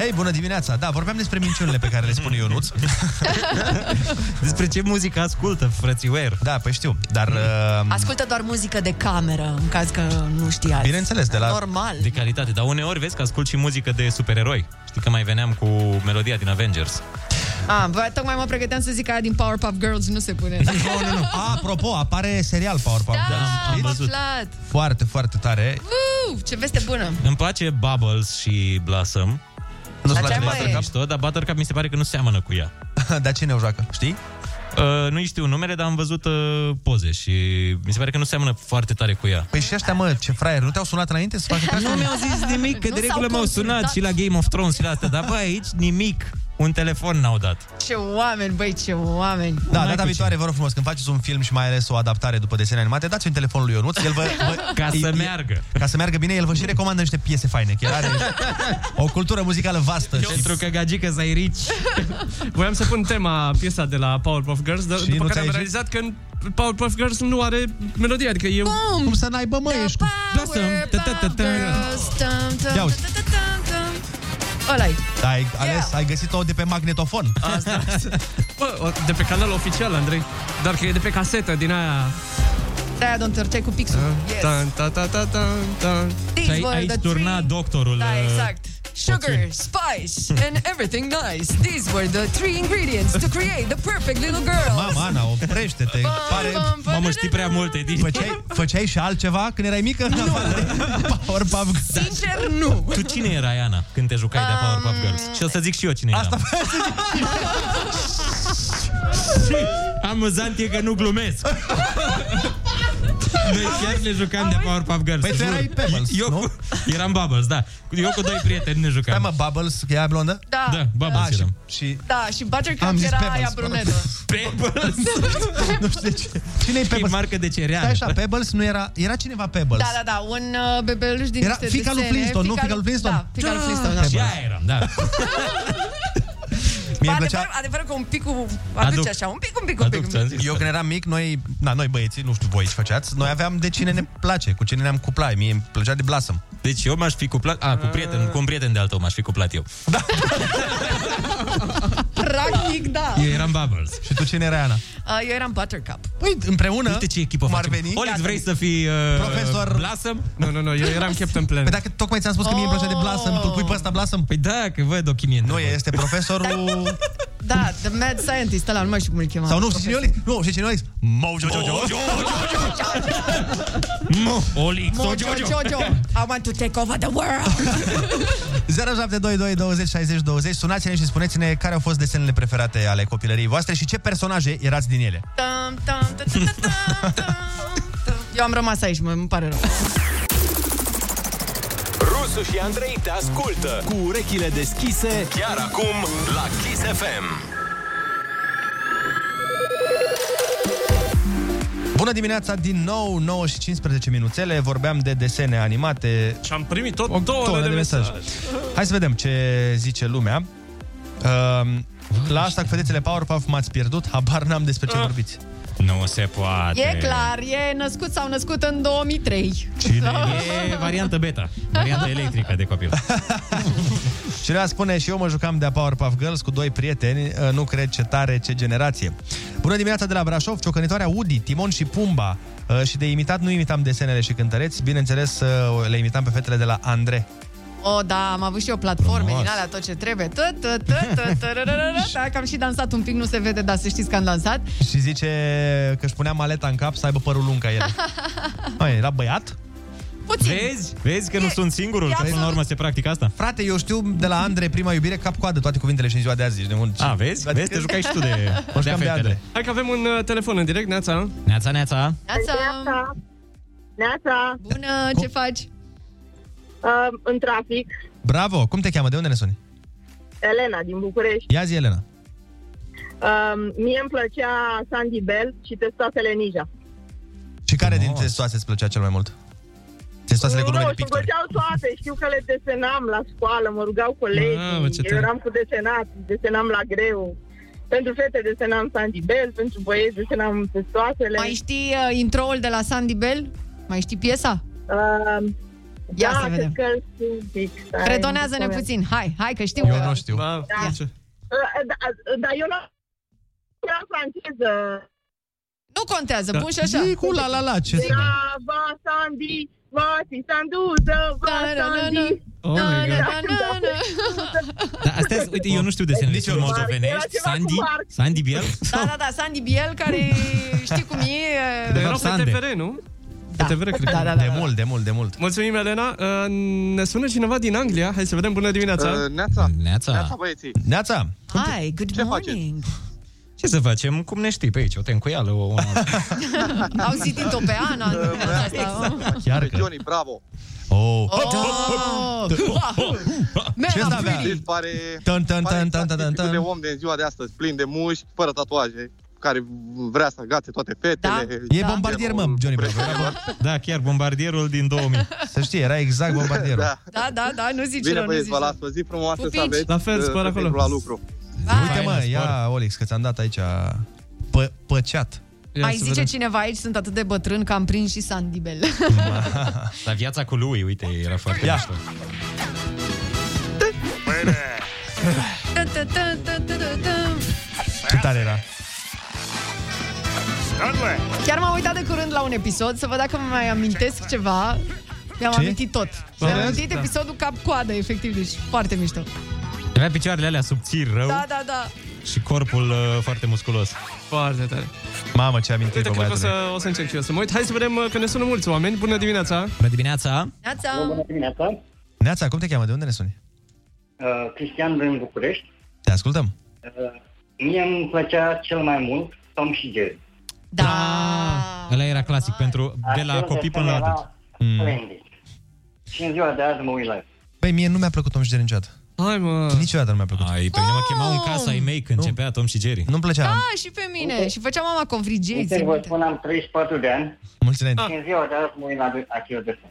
Hei, bună dimineața! Da, vorbeam despre minciunile pe care le spune Ionuț. Despre ce muzică ascultă, frățiuer? Da, păi știu, dar... Uh, Ascultă doar muzică de cameră, în caz că nu știați. Bineînțeles, de la... Normal. De calitate, dar uneori vezi că ascult și muzică de supereroi. Știi că mai veneam cu melodia din Avengers. Ah, bă, tocmai mă pregăteam să zic aia din Powerpuff Girls, nu se pune. Nu, nu, nu. A, apropo, apare serial Powerpuff Da, Girls. am Știți? aflat. Foarte, foarte tare. Uh, ce veste bună. Îmi place Bubbles și Blossom. Nu-ți Dar place ce mai e? Buttercup mișto, dar Buttercup mi se pare că nu seamănă cu ea. Dar cine o joacă? Știi? Uh, nu știu numele, dar am văzut uh, poze și mi se pare că nu seamănă foarte tare cu ea. Păi și ăștia, mă, ce fraier, nu te-au sunat înainte să facă Nu mi-au zis nimic, că Nu de s-au regulă m-au sunat consultat. și la Game of Thrones și la asta, dar bă, aici nimic. Un telefon n-au dat. Ce oameni, băi, ce oameni. Da, data viitoare, vă rog frumos, când faceți un film și mai ales o adaptare după desene animate, dați un telefonul lui Ionuț, el vă, vă, Ca să e- meargă. Ca să meargă bine, el vă și recomandă niște piese faine, că el are o cultură muzicală vastă. Pentru că gagică să ai rici. Voiam să pun tema, piesa de la Powerpuff Girls, dar Și după nu care am ți-ai realizat că în Powerpuff Girls nu are melodie, adică eu... Cum? Cum să n-aibă, mă, ești cu... Ia uzi. Ăla-i. Da, ai ales, ai găsit-o de pe magnetofon. Asta. Bă, o- de pe canalul oficial, Andrei. Dar că e de pe casetă din aia... De-aia don't întorceai cu pixul. Yes. Tan, ta, ta, ta, ta, ta. These Și ai, were ai the turna three- doctorul. Da, uh, exact. Sugar, spice, and everything nice. These were the three ingredients to create the perfect little girl. Mama, Ana, oprește-te. Pare... Mamă, știi prea multe din... Făceai, făceai și altceva când erai mică? Nu. Powerpuff Girls. Sincer, nu. Tu cine erai, Ana, când te jucai de Powerpuff Girls? Și o să zic și eu cine Asta eram. Amuzant e că nu glumesc. Noi chiar ne jucam de Powerpuff Girls. Păi tu jur. erai Pebbles, Eu cu, eram Bubbles, da. Eu cu doi prieteni ne jucam. Hai mă, Bubbles, că ea blondă? Da. Da, Bubbles Ah, și, eram. și Da, și Buttercup Am zis era Pebbles, aia pardon. brunetă. Pebbles? nu știu de ce. Cine-i E Pebbles? marcă de Stai cereale. așa, Pebbles nu era... Era cineva Pebbles. Da, da, da, un uh, bebeluș din Era niște fica lui desene. Flintstone, nu? Fica lui Flintstone? Da, fica lui Da. Flintstone, da. Și aia eram, da. Mie îmi Adevăr, plăcea... adevăr că un pic cu... Aduce Aduc. așa, un pic, un pic, un pic. Aduc, un ți-am pic. zis. Eu când eram mic, noi, na, noi băieții, nu știu voi ce făceați, noi aveam de cine ne place, cu cine ne-am cuplat. Mie îmi plăcea de Blossom. Deci eu m-aș fi cuplat... A, cu prieten, cu un prieten de-al tău m-aș fi cuplat eu. Practic, da. Eu eram Bubbles. Și tu cine era Ana? Uh, eu eram Buttercup. Păi, împreună, Uite ce echipă cum ar facem. veni? Olix, vrei să fii uh, Profesor- Blossom? Nu, nu, nu, eu eram Captain Planet. Păi dacă tocmai ți-am spus că mie îmi plăcea de Blossom, tu pui pe ăsta Blossom? Păi da, că văd o chimie Nu, este profesorul... Da, The Mad Scientist, ăla, nu mai știu cum îl chema. Sau nu, știi cine e Olix? Nu, știi cine e Olix? Mojo Jojo. Mo, Olix, Mojo Jojo, I want to take over the world. 0722 20 60 20 Sunați-ne și spuneți-ne care au fost desenele preferate ale copilăriei voastre și ce personaje erați din ele. Tam, tam, ta, ta, ta, ta, ta, ta. Eu am rămas aici, mă, îmi pare rău. Rusu și Andrei te ascultă cu urechile deschise chiar acum la Kiss FM. Bună dimineața din nou, 9 și 15 minuțele Vorbeam de desene animate Și am primit tot O două tonă de, de mesaje. mesaje. Hai să vedem ce zice lumea uh, La asta cu fedețele Powerpuff m-ați pierdut Habar n-am despre ce Ah. vorbiți Nu se poate. E clar, e născut sau născut în 2003. Cine E variantă beta. Variantă electrică de copil. Cineva spune și eu mă jucam de Powerpuff Girls cu doi prieteni, uh, nu cred ce tare, ce generație. Bună dimineața de la Brașov, ciocănitoarea Udi, Timon și Pumba. Uh, Și de imitat nu imitam desenele și cântăreți, bineînțeles uh, le imitam pe fetele de la Andre. O, da, am avut și o platformă Frumos. din alea, tot ce trebuie. Tot, tot, tot, tot, tararara. Da, că am și dansat un pic, nu se vede, dar să știți că am dansat. Și zice că își punea maleta în cap să aibă părul lung ca el. Mai era băiat? Puțin. Vezi? Vezi că nu sunt singurul, e că până la urmă se practică asta? Frate, eu știu de la Andre prima iubire cap-coadă toate cuvintele și în ziua de azi. Ești de mult. A, vezi? Vezi? Te jucai și tu de, Mă de jucam de fetele. Andre. Hai că avem un uh, telefon în direct, Neața. Neața, neața. Neața, Neața. Neața. bună, ce faci? Uh, în trafic. Bravo! Cum te cheamă? De unde ne suni? Elena din București. Ia zi, Elena. Uh, mie îmi plăcea Sandy Bell și testoasele Ninja. Și care dintre testoase îți plăcea cel mai mult? Testoasele cu nume nu, de știu, picturi. plăceau toate. Știu că le desenam la școală, mă rugau colegii. Mamă, ce eu tare. eram cu desenat, desenam la greu. Pentru fete desenam Sandy Bell, pentru băieți desenam testoasele. Mai știi uh, intro-ul de la Sandy Bell? Mai știi piesa? Uh, Ia da, să vedem. cred că știu un pic. Stai, Redonează-ne nu puțin. Hai, hai că știu. Eu că... nu știu. Ba, Da. ce? Uh, da, Dar eu nu eram franceză. Nu contează, Da. pun și așa. Zi cu la la la, ce să Era va Sandy, va fi sanduză, va Da, da, da, Sandy. Oh Na, my na, God. na, na, na. Da, astea, uite, eu nu știu desenele Nici eu sunt nu știu. Era moldovenești. ceva cu Sandy? Marc. Sandy Biel? Da, da, da, Sandy Biel, care știi cum e... De Erau fapt, pe Sande. TVR, nu? Da. Pe TVR, cred Da, că. da, da. De mult, de mult, de mult. Mulțumim, Elena. Uh, ne sună cineva din Anglia. Hai să vedem. Bună dimineața. Uh, neața. Neața. Neața, băieții. Neața, Hi, good Ce morning. Ce să facem? Cum ne știi pe aici? O tencuială, o... Au citit-o pe Ana în dimineața asta. chiar că... Johnny, bravo. Oh. Oh! Ce ăsta avea? Deci pare, Tân, tân, pare tân, exact tân, tân, tipul tân. de om de ziua de astăzi, plin de mușchi, fără tatuaje, care vrea să agațe toate fetele. Da? E bombardier, mă, Johnny Bravo. Da, chiar bombardierul din 2000. Să știi, era exact bombardierul. Da. Da, da, da, nu zici Bine, rău, nu băieți, zici vă rău. las o zi frumoasă Pupici. să aveți. La fel, să- spor să acolo. fiți la lucru. Uite, mă, ia, Olix, că ți-am dat aici pă, păceat. Mai zice cineva aici, sunt atât de bătrân că am prins și Sandibel. Dar viața cu lui, uite, era foarte Ia. mișto. Ce tare era. Chiar m-am uitat de curând la un episod să văd dacă mă mai amintesc ceva. Mi-am Ce? amintit tot. Mi-am Serios? amintit Da. episodul cap-coadă, efectiv, deci foarte mișto. Avea picioarele alea subțiri, rău, Da, da, da. și corpul uh, foarte musculos. Foarte tare. Mamă, ce amintiri, Uite, bă, cred că o băiatule. să, o să încerc și eu să mă uit. Hai să vedem uh, că ne sună mulți oameni. Bună dimineața! Bună dimineața! Neața! Bună dimineața! Neața, cum te cheamă? De unde ne suni? Uh, Cristian din București. Te ascultăm. Uh, mie îmi plăcea cel mai mult Tom și Jerry. Da! Ăla era clasic pentru de la Acel copii desen până la era adulți. Mm. Splendid. Și în ziua de azi mă uit la el. Băi, mie nu mi-a plăcut Tom și Jerry niciodată. Hai, mă. Niciodată nu mi-a plăcut. Ai, pe mine mă chemau în casa ai mei când începea Tom și Jerry. Nu-mi plăcea. Da, și pe mine. Și făcea mama convrigei. Uite, țin vă minte. spun, am 34 de ani Mulți înainte. și în ziua de azi mă uit la acel desen.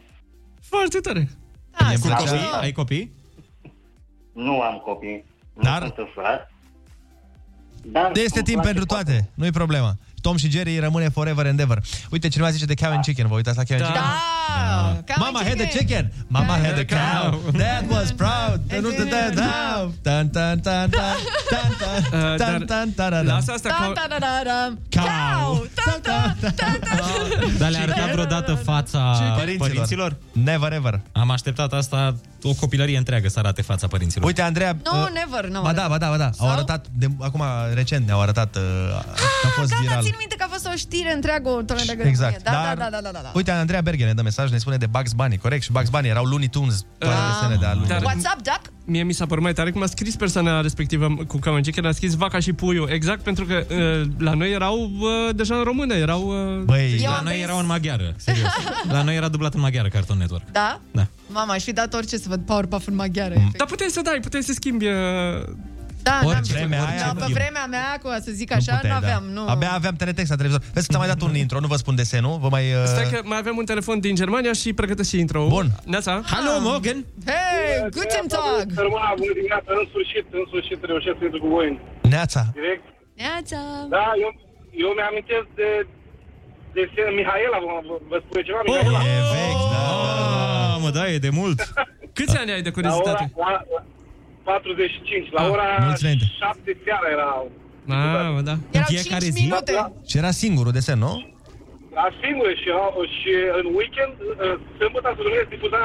Foarte tare! Mie îmi Cu plăcea- copii? Ai copii? Nu am copii, nu Dar? sunt însurat. Dar Este îmi timp place pentru foarte toate, nu-i problema. Tom și Jerry rămâne forever and ever. Uite, cineva zice de cow and chicken. Vă uitați la cow and da. chicken? Da! da. Mama had the chicken! Mama had the cow! That was proud! Nu te da da! Tan tan tan tan tan tan tan tan Lasă asta cow! Cow! Ah, dar le-a arătat vreodată fața părinților? Never ever. Am așteptat asta o copilărie întreagă să arate fața părinților. Uite, Andreea... Nu, no, uh, never, nu. No, ba da, ba da, ba da. Sau? Au arătat, de, acum, recent ne-au arătat, uh, a, a fost da, viral țin minte că a fost o știre întreagă, o tonă de Exact. Da, Dar- da, da, da, da, da. Uite, Andreea Berger ne dă mesaj, ne spune de Bugs Bunny, corect? Și Bugs Bunny erau Looney Tunes, toate Ah. desenele de a lui. Dar- What's up, Duck? Mie mi s-a părut mai tare cum a scris persoana respectivă cu Cow and Chicken, a scris vaca și puiul. Exact pentru că uh, la noi erau uh, deja în română, erau... Uh... Băi, Eu La am noi prins- era în maghiară, serios. La noi era dublat în maghiară Cartoon Network. Da? Da. Mama, aș fi dat orice să văd Powerpuff în maghiară. Mm. efectiv. Dar puteai să dai, puteai să schimbi... Uh... Da, Ori n-am știut. vremea aia, Da, nu. pe vremea mea, cu să zic Nu așa, puteai, nu aveam, da. nu. Abia aveam teletext la televizor. Vezi că ți-am mai dat un intro, nu vă spun desenul, vă mai... Uh... Stai că mai avem un telefon din Germania și pregătesc și intro Bun. Neața? Hallo, Morgan! Hey, guten Tag! Sărmâna, bună dimineața, în sfârșit, în sfârșit reușesc să intru cu voi în Neața. direct. Neața! Da, eu, eu mi-amintesc de, de se- Mihaela, vă, vă- vă spune ceva, Mihaela? E vechi, da, da, da. Ah, mă, da, e de mult. Câți ani ai de La ora, curiozitate? la, la 45, la Ah, ora mulți înainte. 7 seara era Ah, mă, da. Erau fiecare 5 zi? minute. Și era singurul desen, nu? la singure și, și în weekend, uh, sâmbătă să Dumnezeu difuza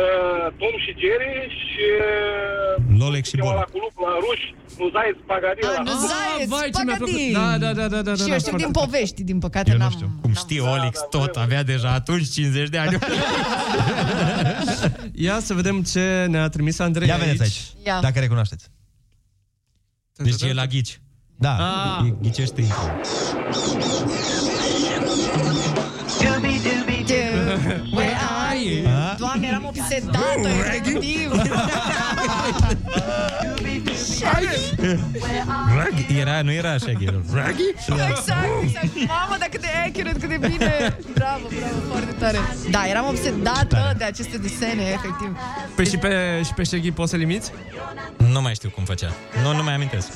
uh, Tom și Jerry și uh, Lolek și chema Bolek. la cu lup, la ruși, nu zaiți spagadila. Ah, nu zaiți, vai, ce mi-a plăcut. spaghetti. Da, da, da, da, da, Și da, eu știu foarte din tare. povești, din păcate Eu nu n-am... știu. Cum știe Olix tot, avea deja atunci 50 de ani. Ia să vedem ce ne-a trimis Andrei Ia vedeți aici, Ia. dacă recunoașteți. Deci e la ghici. Da. Ah. E- Ghicește eram obsedată, efectiv. Rag? Era, nu era așa, era Raggy? Exact, exact. Mamă, dar cât de accurate, cât de bine. Bravo, bravo, foarte tare. Da, eram obsedată de aceste desene, efectiv. Păi și pe, și pe Shaggy poți să limiți? Nu mai știu cum făcea. Nu, nu mai amintesc.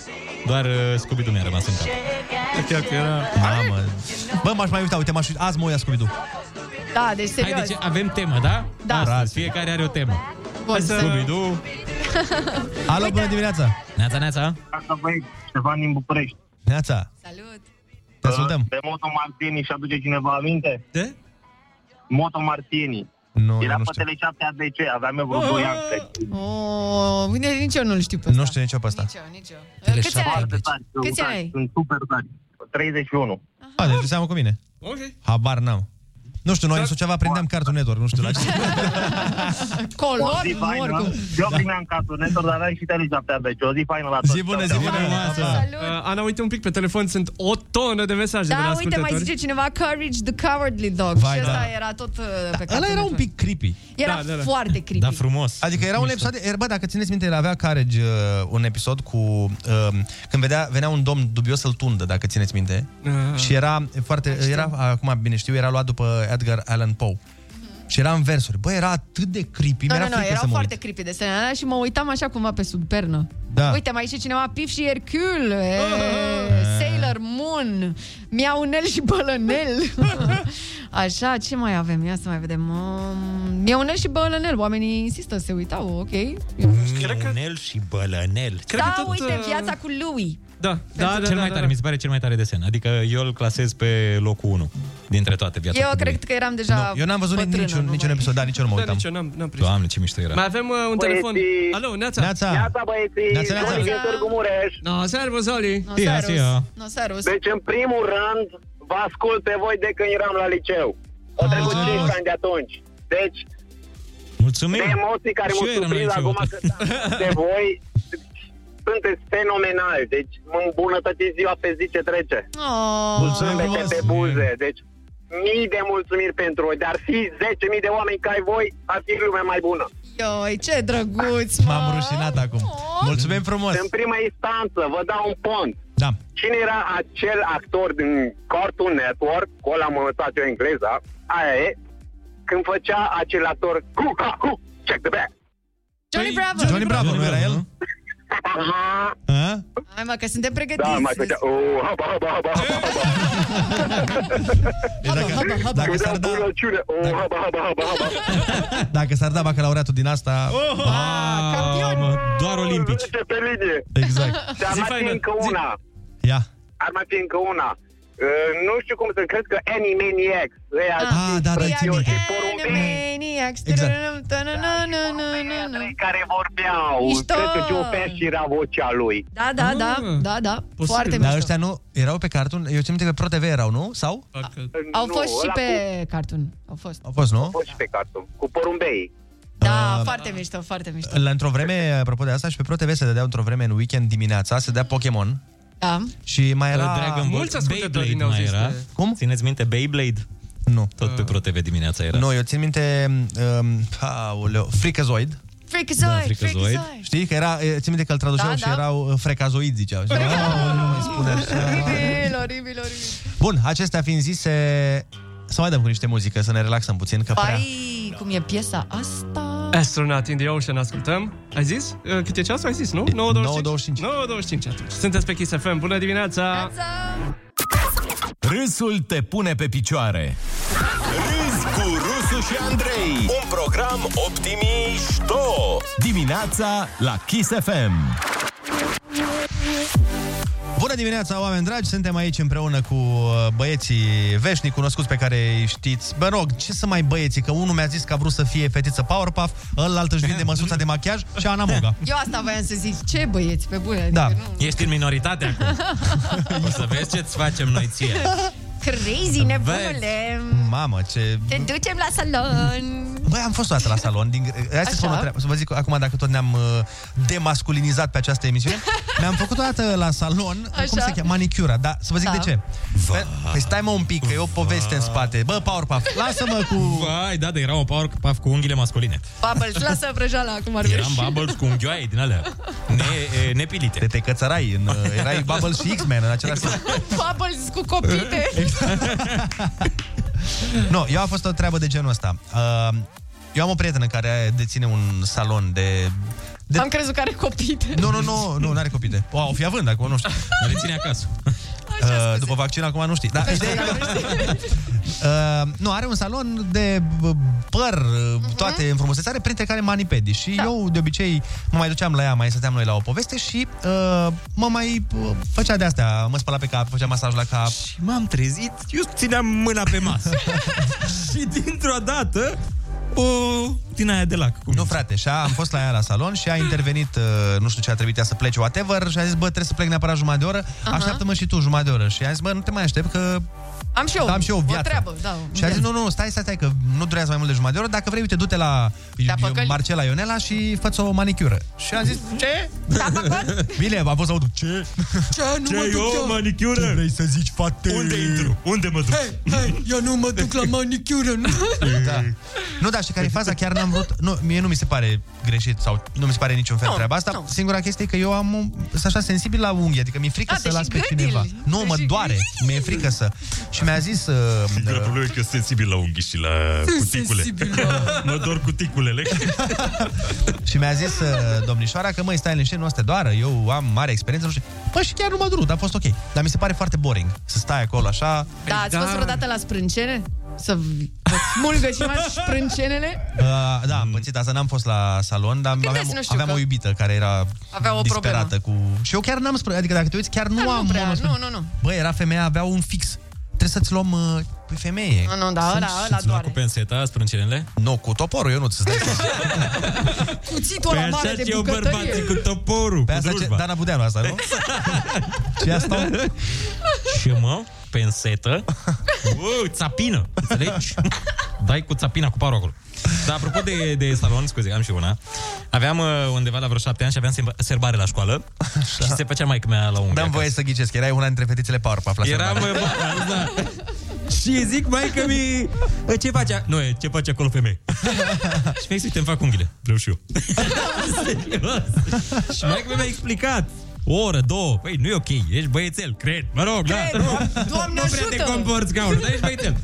Doar uh, Scooby-Doo mi-a rămas în cap. Chiar că era... Mamă. Bă, m-aș mai uita, uite, m-aș uita. Azi mă uit la Scooby-Doo. Da, deci serios. Hai, deci avem temă, da? Da. Astăzi, fiecare are o temă. Bun, să... Scooby-Doo. Alo, bună dimineața. Neața, neața. Asta băi, Ștefan din București. Neața. Salut. Te ascultăm. De Moto Martini și aduce cineva aminte? De? Moto Martini. Nu, Era nu pe știu. Tele 7 ADC, aveam eu vreo 2 ani, cred. Oh, bine, nici eu nu-l știu pe ăsta. Nu știu nici eu pe ăsta. Nici eu, nici eu. Câți ani ai? Foarte tari, Câți ani ai? Sunt super tari. 31. A, deci de seamă cu mine. Ok. Habar n-am. Nu știu, noi în Suceava prindeam Cartoon Network, nu știu la ce. Color, O zi faină. morgu. Eu primeam Cartoon Network, dar ai și Tele7 deci o zi faină la toți. Zi bună, zi bună, uh, Ana, uite un pic pe telefon, sunt o tonă de mesaje de la Da, uite, mai ascultători. zice cineva Courage the Cowardly Dog. Vai, și ăsta da. era tot uh, pe Ăla era un Cartoon pic creepy. Era Da, da, da. foarte creepy. Da, frumos. Adică era un episod, era, bă, dacă țineți minte, el avea Carage uh, un episod cu uh, când vedea, venea un domn dubios să-l tundă, dacă țineți minte. Ah. Și era foarte, era, acum bine știu, era luat după Edgar Allan Poe. Și era în versuri. Bă, era atât de creepy, Nu, mi-era nu, nu, frică erau să mă foarte uit. creepy desenele alea și mă uitam așa cumva pe sub pernă. Da. Uite, mai zice cineva Pif și Hercule, e, Sailor Moon, Miaunel și Bălănel. așa, ce mai avem? Ia să mai vedem. Um, Miaunel și Bălănel, oamenii insistă, se uitau, ok. Miunel și bălănel. da, uite, viața cu Louis. Da, da, cel mai tare, mi se pare cel mai tare desen. Adică eu îl clasez pe locul 1 dintre toate viața. Eu cu cred că eram deja Nu, eu n-am văzut bătrână, niciun, nu niciun mai- episod, da, nici eu nu mă Da, uitam. nici eu n-am, n-am prins. Doamne, ce mișto era. Mai avem uh, un Băieții. telefon. Alo, Neața. Neața. Neața, băieții. Neața, neața. Toni din Târgu Mureș. No, servus, Oli. No, Ia, serus. ia. No, serus. Deci, în primul rând, vă ascult pe voi de când eram la liceu. Au Ah. trecut 5 ani de atunci. Deci, Mulțumim. de emoții care Și mă eu eram la surprind liceu. acum că de voi sunteți fenomenali. Deci, mă îmbunătățiți ziua pe zi ce trece. Oh. Mulțumim Zâmbete frumos. pe buze. Deci, mii de mulțumiri pentru voi. Dar fi 10.000 de oameni ca ai voi, ar fi lumea mai bună. Ioi, ce drăguț, mă. M-am rușinat acum. Mulțumim frumos. În prima instanță, vă dau un pont. Da. Cine era acel actor din Cartoon Network, cu ăla am învățat eu engleza, aia e, când făcea acel actor, cu, ha, cu, check the back. Johnny Bravo. Johnny Bravo, nu era el? Aha, A? Hai mă, că suntem pregătiți. da, mai făcea, oh, haba, haba, haba, haba, haba. Deci dacă, haba, haba. dacă Când s-ar dau da, bunăciune, oh, haba, haba, haba, haba. dacă s-ar da bacalaureatul din asta... Ah, mă, doar olimpici. Zice pe linie. Exact. Și ar Zi mai fi faină, încă zi. una. Ia. Ar mai fi încă una. Uh, nu știu cum să cred că Animaniacs. Ăia Ah, da, da, țin minte. Animaniacs. Exact. Ta-na-na-na-na-na-na. care vorbeau. Mișto. Cred că Joe Pesci era vocea lui. Da, da, da, Ah. da, da. Posibil. Foarte Dar mișto. ăștia nu erau pe cartoon, eu țin minte că Pro TV erau, nu? Sau? Au Nu, fost și ăla pe Cu, cartoon. Au fost. Au fost, nu? au fost și pe cartoon. Cu porumbei. Da, Uh, foarte mișto, foarte mișto. La într-o vreme, apropo de asta, și pe Pro TV se dădea într-o vreme în weekend dimineața, se dea Pokémon Da. și mai era... Dragon Ball, mulți ascultători Beyblade ne-au mai zis era. de- Cum? Țineți minte Beyblade? Nu. Tot pe Pro TV dimineața era. Nu, eu țin minte... Um, aoleu, Freakazoid. Freakazoid, Da, Freakazoid. Freakazoid. Știi că era, e, țin minte că îl traduceau Da, și da. erau uh, frecazoid, ziceau. Și, "Aoleu, nu mai spune așa. Oribil, oribil, oribil. Bun, acestea fiind zise, să mai dăm cu niște muzică, să ne relaxăm puțin, că prea... Pai, cum e piesa asta? Astronaut in the Ocean ascultăm. Ai zis? Uh, Cât e ceasul? Ai zis, nu? 9.25. 9.25 atunci. Sunteți pe Kiss FM. Bună dimineața! Râsul te pune pe picioare. Râzi cu Rusu și Andrei. Un program optimișto. Dimineața la Kiss FM. Bună dimineața, oameni dragi! Suntem aici împreună cu uh, băieții veșnic cunoscuți pe care îi știți. Bă, rog, ce să mai băieții? Că unul mi-a zis că a vrut să fie fetiță Powerpuff, ălalt își vinde măsuța de machiaj și Ana Moga. Eu asta voiam să zic. Ce băieți, pe bune? Da. Adică nu- Ești în minoritate acum. o să vezi ce-ți facem noi ție. Crazy, nebunule. Mamă, ce... Te ducem la salon. Băi, am fost o dată la salon. Din... Hai să spun o Așa. treabă. Să vă zic acum dacă tot ne-am uh, demasculinizat pe această emisiune. Mi-am făcut o dată la salon, Așa. cum se cheamă, manicura. Dar să vă zic Da. de ce. Păi, păi stai mă un pic, că e o poveste în spate. Bă, Powerpuff, lasă-mă cu... Vai, da, de era un power puff cu unghiile masculine. Bubbles, lasă vrăjeala acum ar Eram bubbles cu unghioaie din alea. Ne, e, nepilite. Te, te cățărai, în, uh, erai Bubbles și X-Men în același timp. Bubbles cu copite. Nu, eu a fost o treabă de genul ăsta. Uh, eu am o prietenă care deține un salon de... de... Am crezut că are copite. Nu, nu, nu, nu, n-are copite. O, o fi având acum, nu știu. Le ține acasă. Uh, după vaccin acum nu știi. Da, ideea e că, uh, nu, are un salon de uh, păr, uh, toate înfrumusețe, are printre care manipedi. Și da. eu de obicei mă mai duceam la ea, mai stăteam noi la o poveste și uh, mă mai uh, făcea de astea, mă spăla pe cap, făcea masaj la cap. Și m-am trezit, eu țineam mâna pe masă. și dintr-o dată, o din aia de lac. Cum Nu, frate, și a, am fost la ea la salon și a intervenit, uh, nu știu ce a trebuit ea să plece, whatever, și a zis, bă, trebuie să plec neapărat jumătate de oră, Aha. așteaptă-mă și tu jumătate de oră. Și a zis, bă, nu te mai aștept, că Am și eu, Am și eu o viață. treabă, da. Și a zis, nu, nu, stai, stai, stai, că nu durează mai mult de jumătate de oră. Dacă vrei, uite, du-te la eu, Marcela Ionela și fă o manicură. Și am zis, ce? Bine, a fost să aud, ce? Ce? Nu Ce, mă duc eu, eu. manicură? Ce vrei să zici, fate? Unde intru? Unde mă duc? Hei, hei, eu nu mă duc la manicură, nu? Da. Nu, dar și care e faza? Chiar n-am vrut... Nu, mie nu mi se pare greșit sau nu mi se pare niciun fel Nu, treaba asta. nu. Singura chestie e că eu am un, sunt așa sensibil la unghii, adică mi-e frică A, să deci las pe gândil. cineva. Nu, mă Deci- doare, mi-e frică să... Și mi-a zis... Uh, Singura problemă e că sunt sensibil la unghii și la Sunt cuticule. sensibil la- mă dor cuticulele. și mi-a zis uh, domnișoara că, măi, stai liniștit, nu o să te doară, eu am mare experiență, nu știu. Păi și chiar nu m-a durut, a fost ok. Dar mi se pare foarte boring să stai acolo așa. Da, ați fost vreodată la sprâncene? Să vă smulgă și mai sprâncenele? Uh, da, am pățit asta, n-am fost la salon, dar Gândesc, aveam, nu știu aveam că- o iubită care era Avea o disperată cu... Și eu chiar n-am spre... Adică dacă te uiți, chiar nu Da, am nu prea, monospre- nu, nu, nu. Bă, era femeia, avea un fix. Trebuie să-ți luăm uh, pe femeie. Nu, nu, da, ăla, ăla Îți lua doare. cu penseta, sprâncenele? Nu, cu toporul, eu nu-ți dai Cuțitul ăla Păi mare așa de știu bucătărie. bărbații cu toporul, Pe cu asta ce, drujba. Dana Budeanu asta, nu? Ce asta? Și mă, pensetă, uh, țapină, înțelegi? Dai cu țapina, cu parul acolo. Dar apropo de, de salon, scuze, am și una. Aveam uh, undeva la vreo șapte ani și aveam semb- serbare la școală și se făcea mai mea la unghie. Dăm voie să ghicesc, erai una dintre fetițele Powerpuff la Eram, serbare. bă, da. Și zic, mai că mi Ce face? a- Nu, e, ce face acolo femeie? și mi-a zis, uite, îmi fac unghiile. Vreau și eu. Serios. și mai că mi-a explicat. O oră, două. Păi, nu e ok. Ești băiețel, cred. Mă rog, Cred, da. Doamne- Doamne nu prea te ajută! comporți ca unul, dar ești băiețel.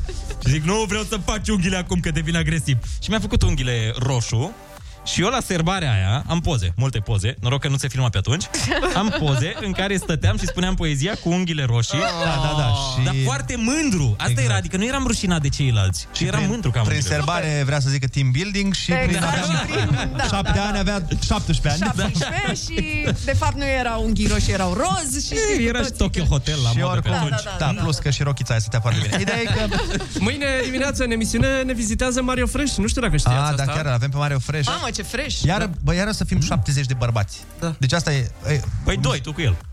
Și zic, nu vreau să faci unghiile acum că devin agresiv. Și mi-a făcut unghiile roșu. Și eu la serbarea aia am poze, multe poze, noroc că nu se filma pe atunci. Am poze în care stăteam și spuneam poezia cu unghiile roșii. Da, da, da, și- Dar foarte mândru. Asta Exact. era, adică nu eram rușinat de ceilalți. Și eram prin, mândru că am Prin unghiile serbare vrea să zică team building și prin Exact, aveam și prin- da, șapte da, ani, avea 17 ani. 17 și de fapt nu erau unghii roșii, erau roz și știi Era cu și toții Tokyo că- Hotel la și modă pe oricum, atunci. Da, da, da, da. plus că și rochița aia stătea foarte bine. Ideea e că... Mâine dimineață în emisiune ne vizitează Mario Fresh. Nu știu dacă știați A, asta. da, chiar avem pe Mario Fresh. Mamă, ce fresh! Iar, bă, iară să fim 70 de bărbați. Da. Deci asta e... e Păi doi, tu cu el.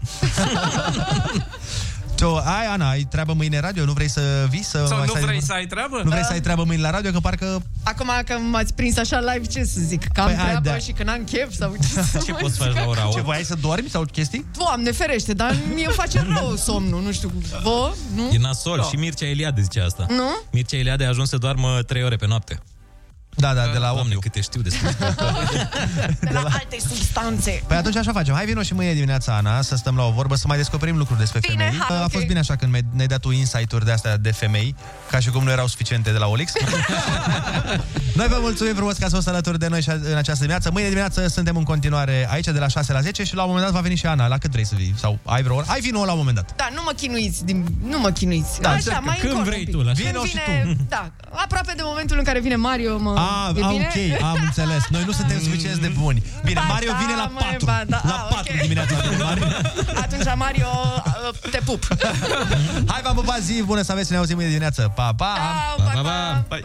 tu, ai, Ana, ai treabă mâine în radio? Nu vrei să vii? Să Sau mai nu stai de vrei vorbă? să ai treabă? Nu vrei să ai treabă mâine la radio? Că parcă... Acum că m-ați prins așa live, ce să zic? Că am Păi, hai, treabă da. și că n-am chef sau ce să Ce mai poți să zic? faci la ora Ce, 8? voiai să dormi sau chestii? Doamne ferește, dar mie îmi face rău somnul, nu știu, vă, nu? E nasol și Mircea Eliade zicea asta. Nu? Mircea Eliade a ajuns să doarmă 3 ore pe noapte. Da, da, de la Doamne, opiu. câte știu despre De la alte substanțe. Păi atunci așa facem. Hai vino și mâine dimineața, Ana, să stăm la o vorbă, să mai descoperim lucruri despre Bine, femei. hai, a ok. fost bine așa când mi- ne-ai dat tu insight-uri de astea de femei, ca și cum nu erau suficiente de la Olix. noi vă mulțumim frumos că ați fost alături de noi și în această dimineață. Mâine dimineață suntem în continuare aici de la 6 la 10 și la un moment dat va veni și Ana. La cât vrei să vii? Sau ai vreo oră? Hai vino la un moment dat. Da, nu mă chinuiți, din, nu mă chinuiți. Da, Așa, încercă. mai Când încolo vrei un pic. tu, la Când Vino și vine, Da, aproape de momentul în care vine Mario, mă, A, e a, bine? ok, am înțeles. Noi nu suntem suficient de buni. Bine, Ba Mario da, vine la măi, 4. ba da, La a, 4 ok. dimineața. Mario. Atunci, Mario, uh, te pup. Hai, v-am pupat zi bună să aveți, ne auzim mâine dimineață. Pa, pa! Ciao, pa, pa, pa. pa. Bye.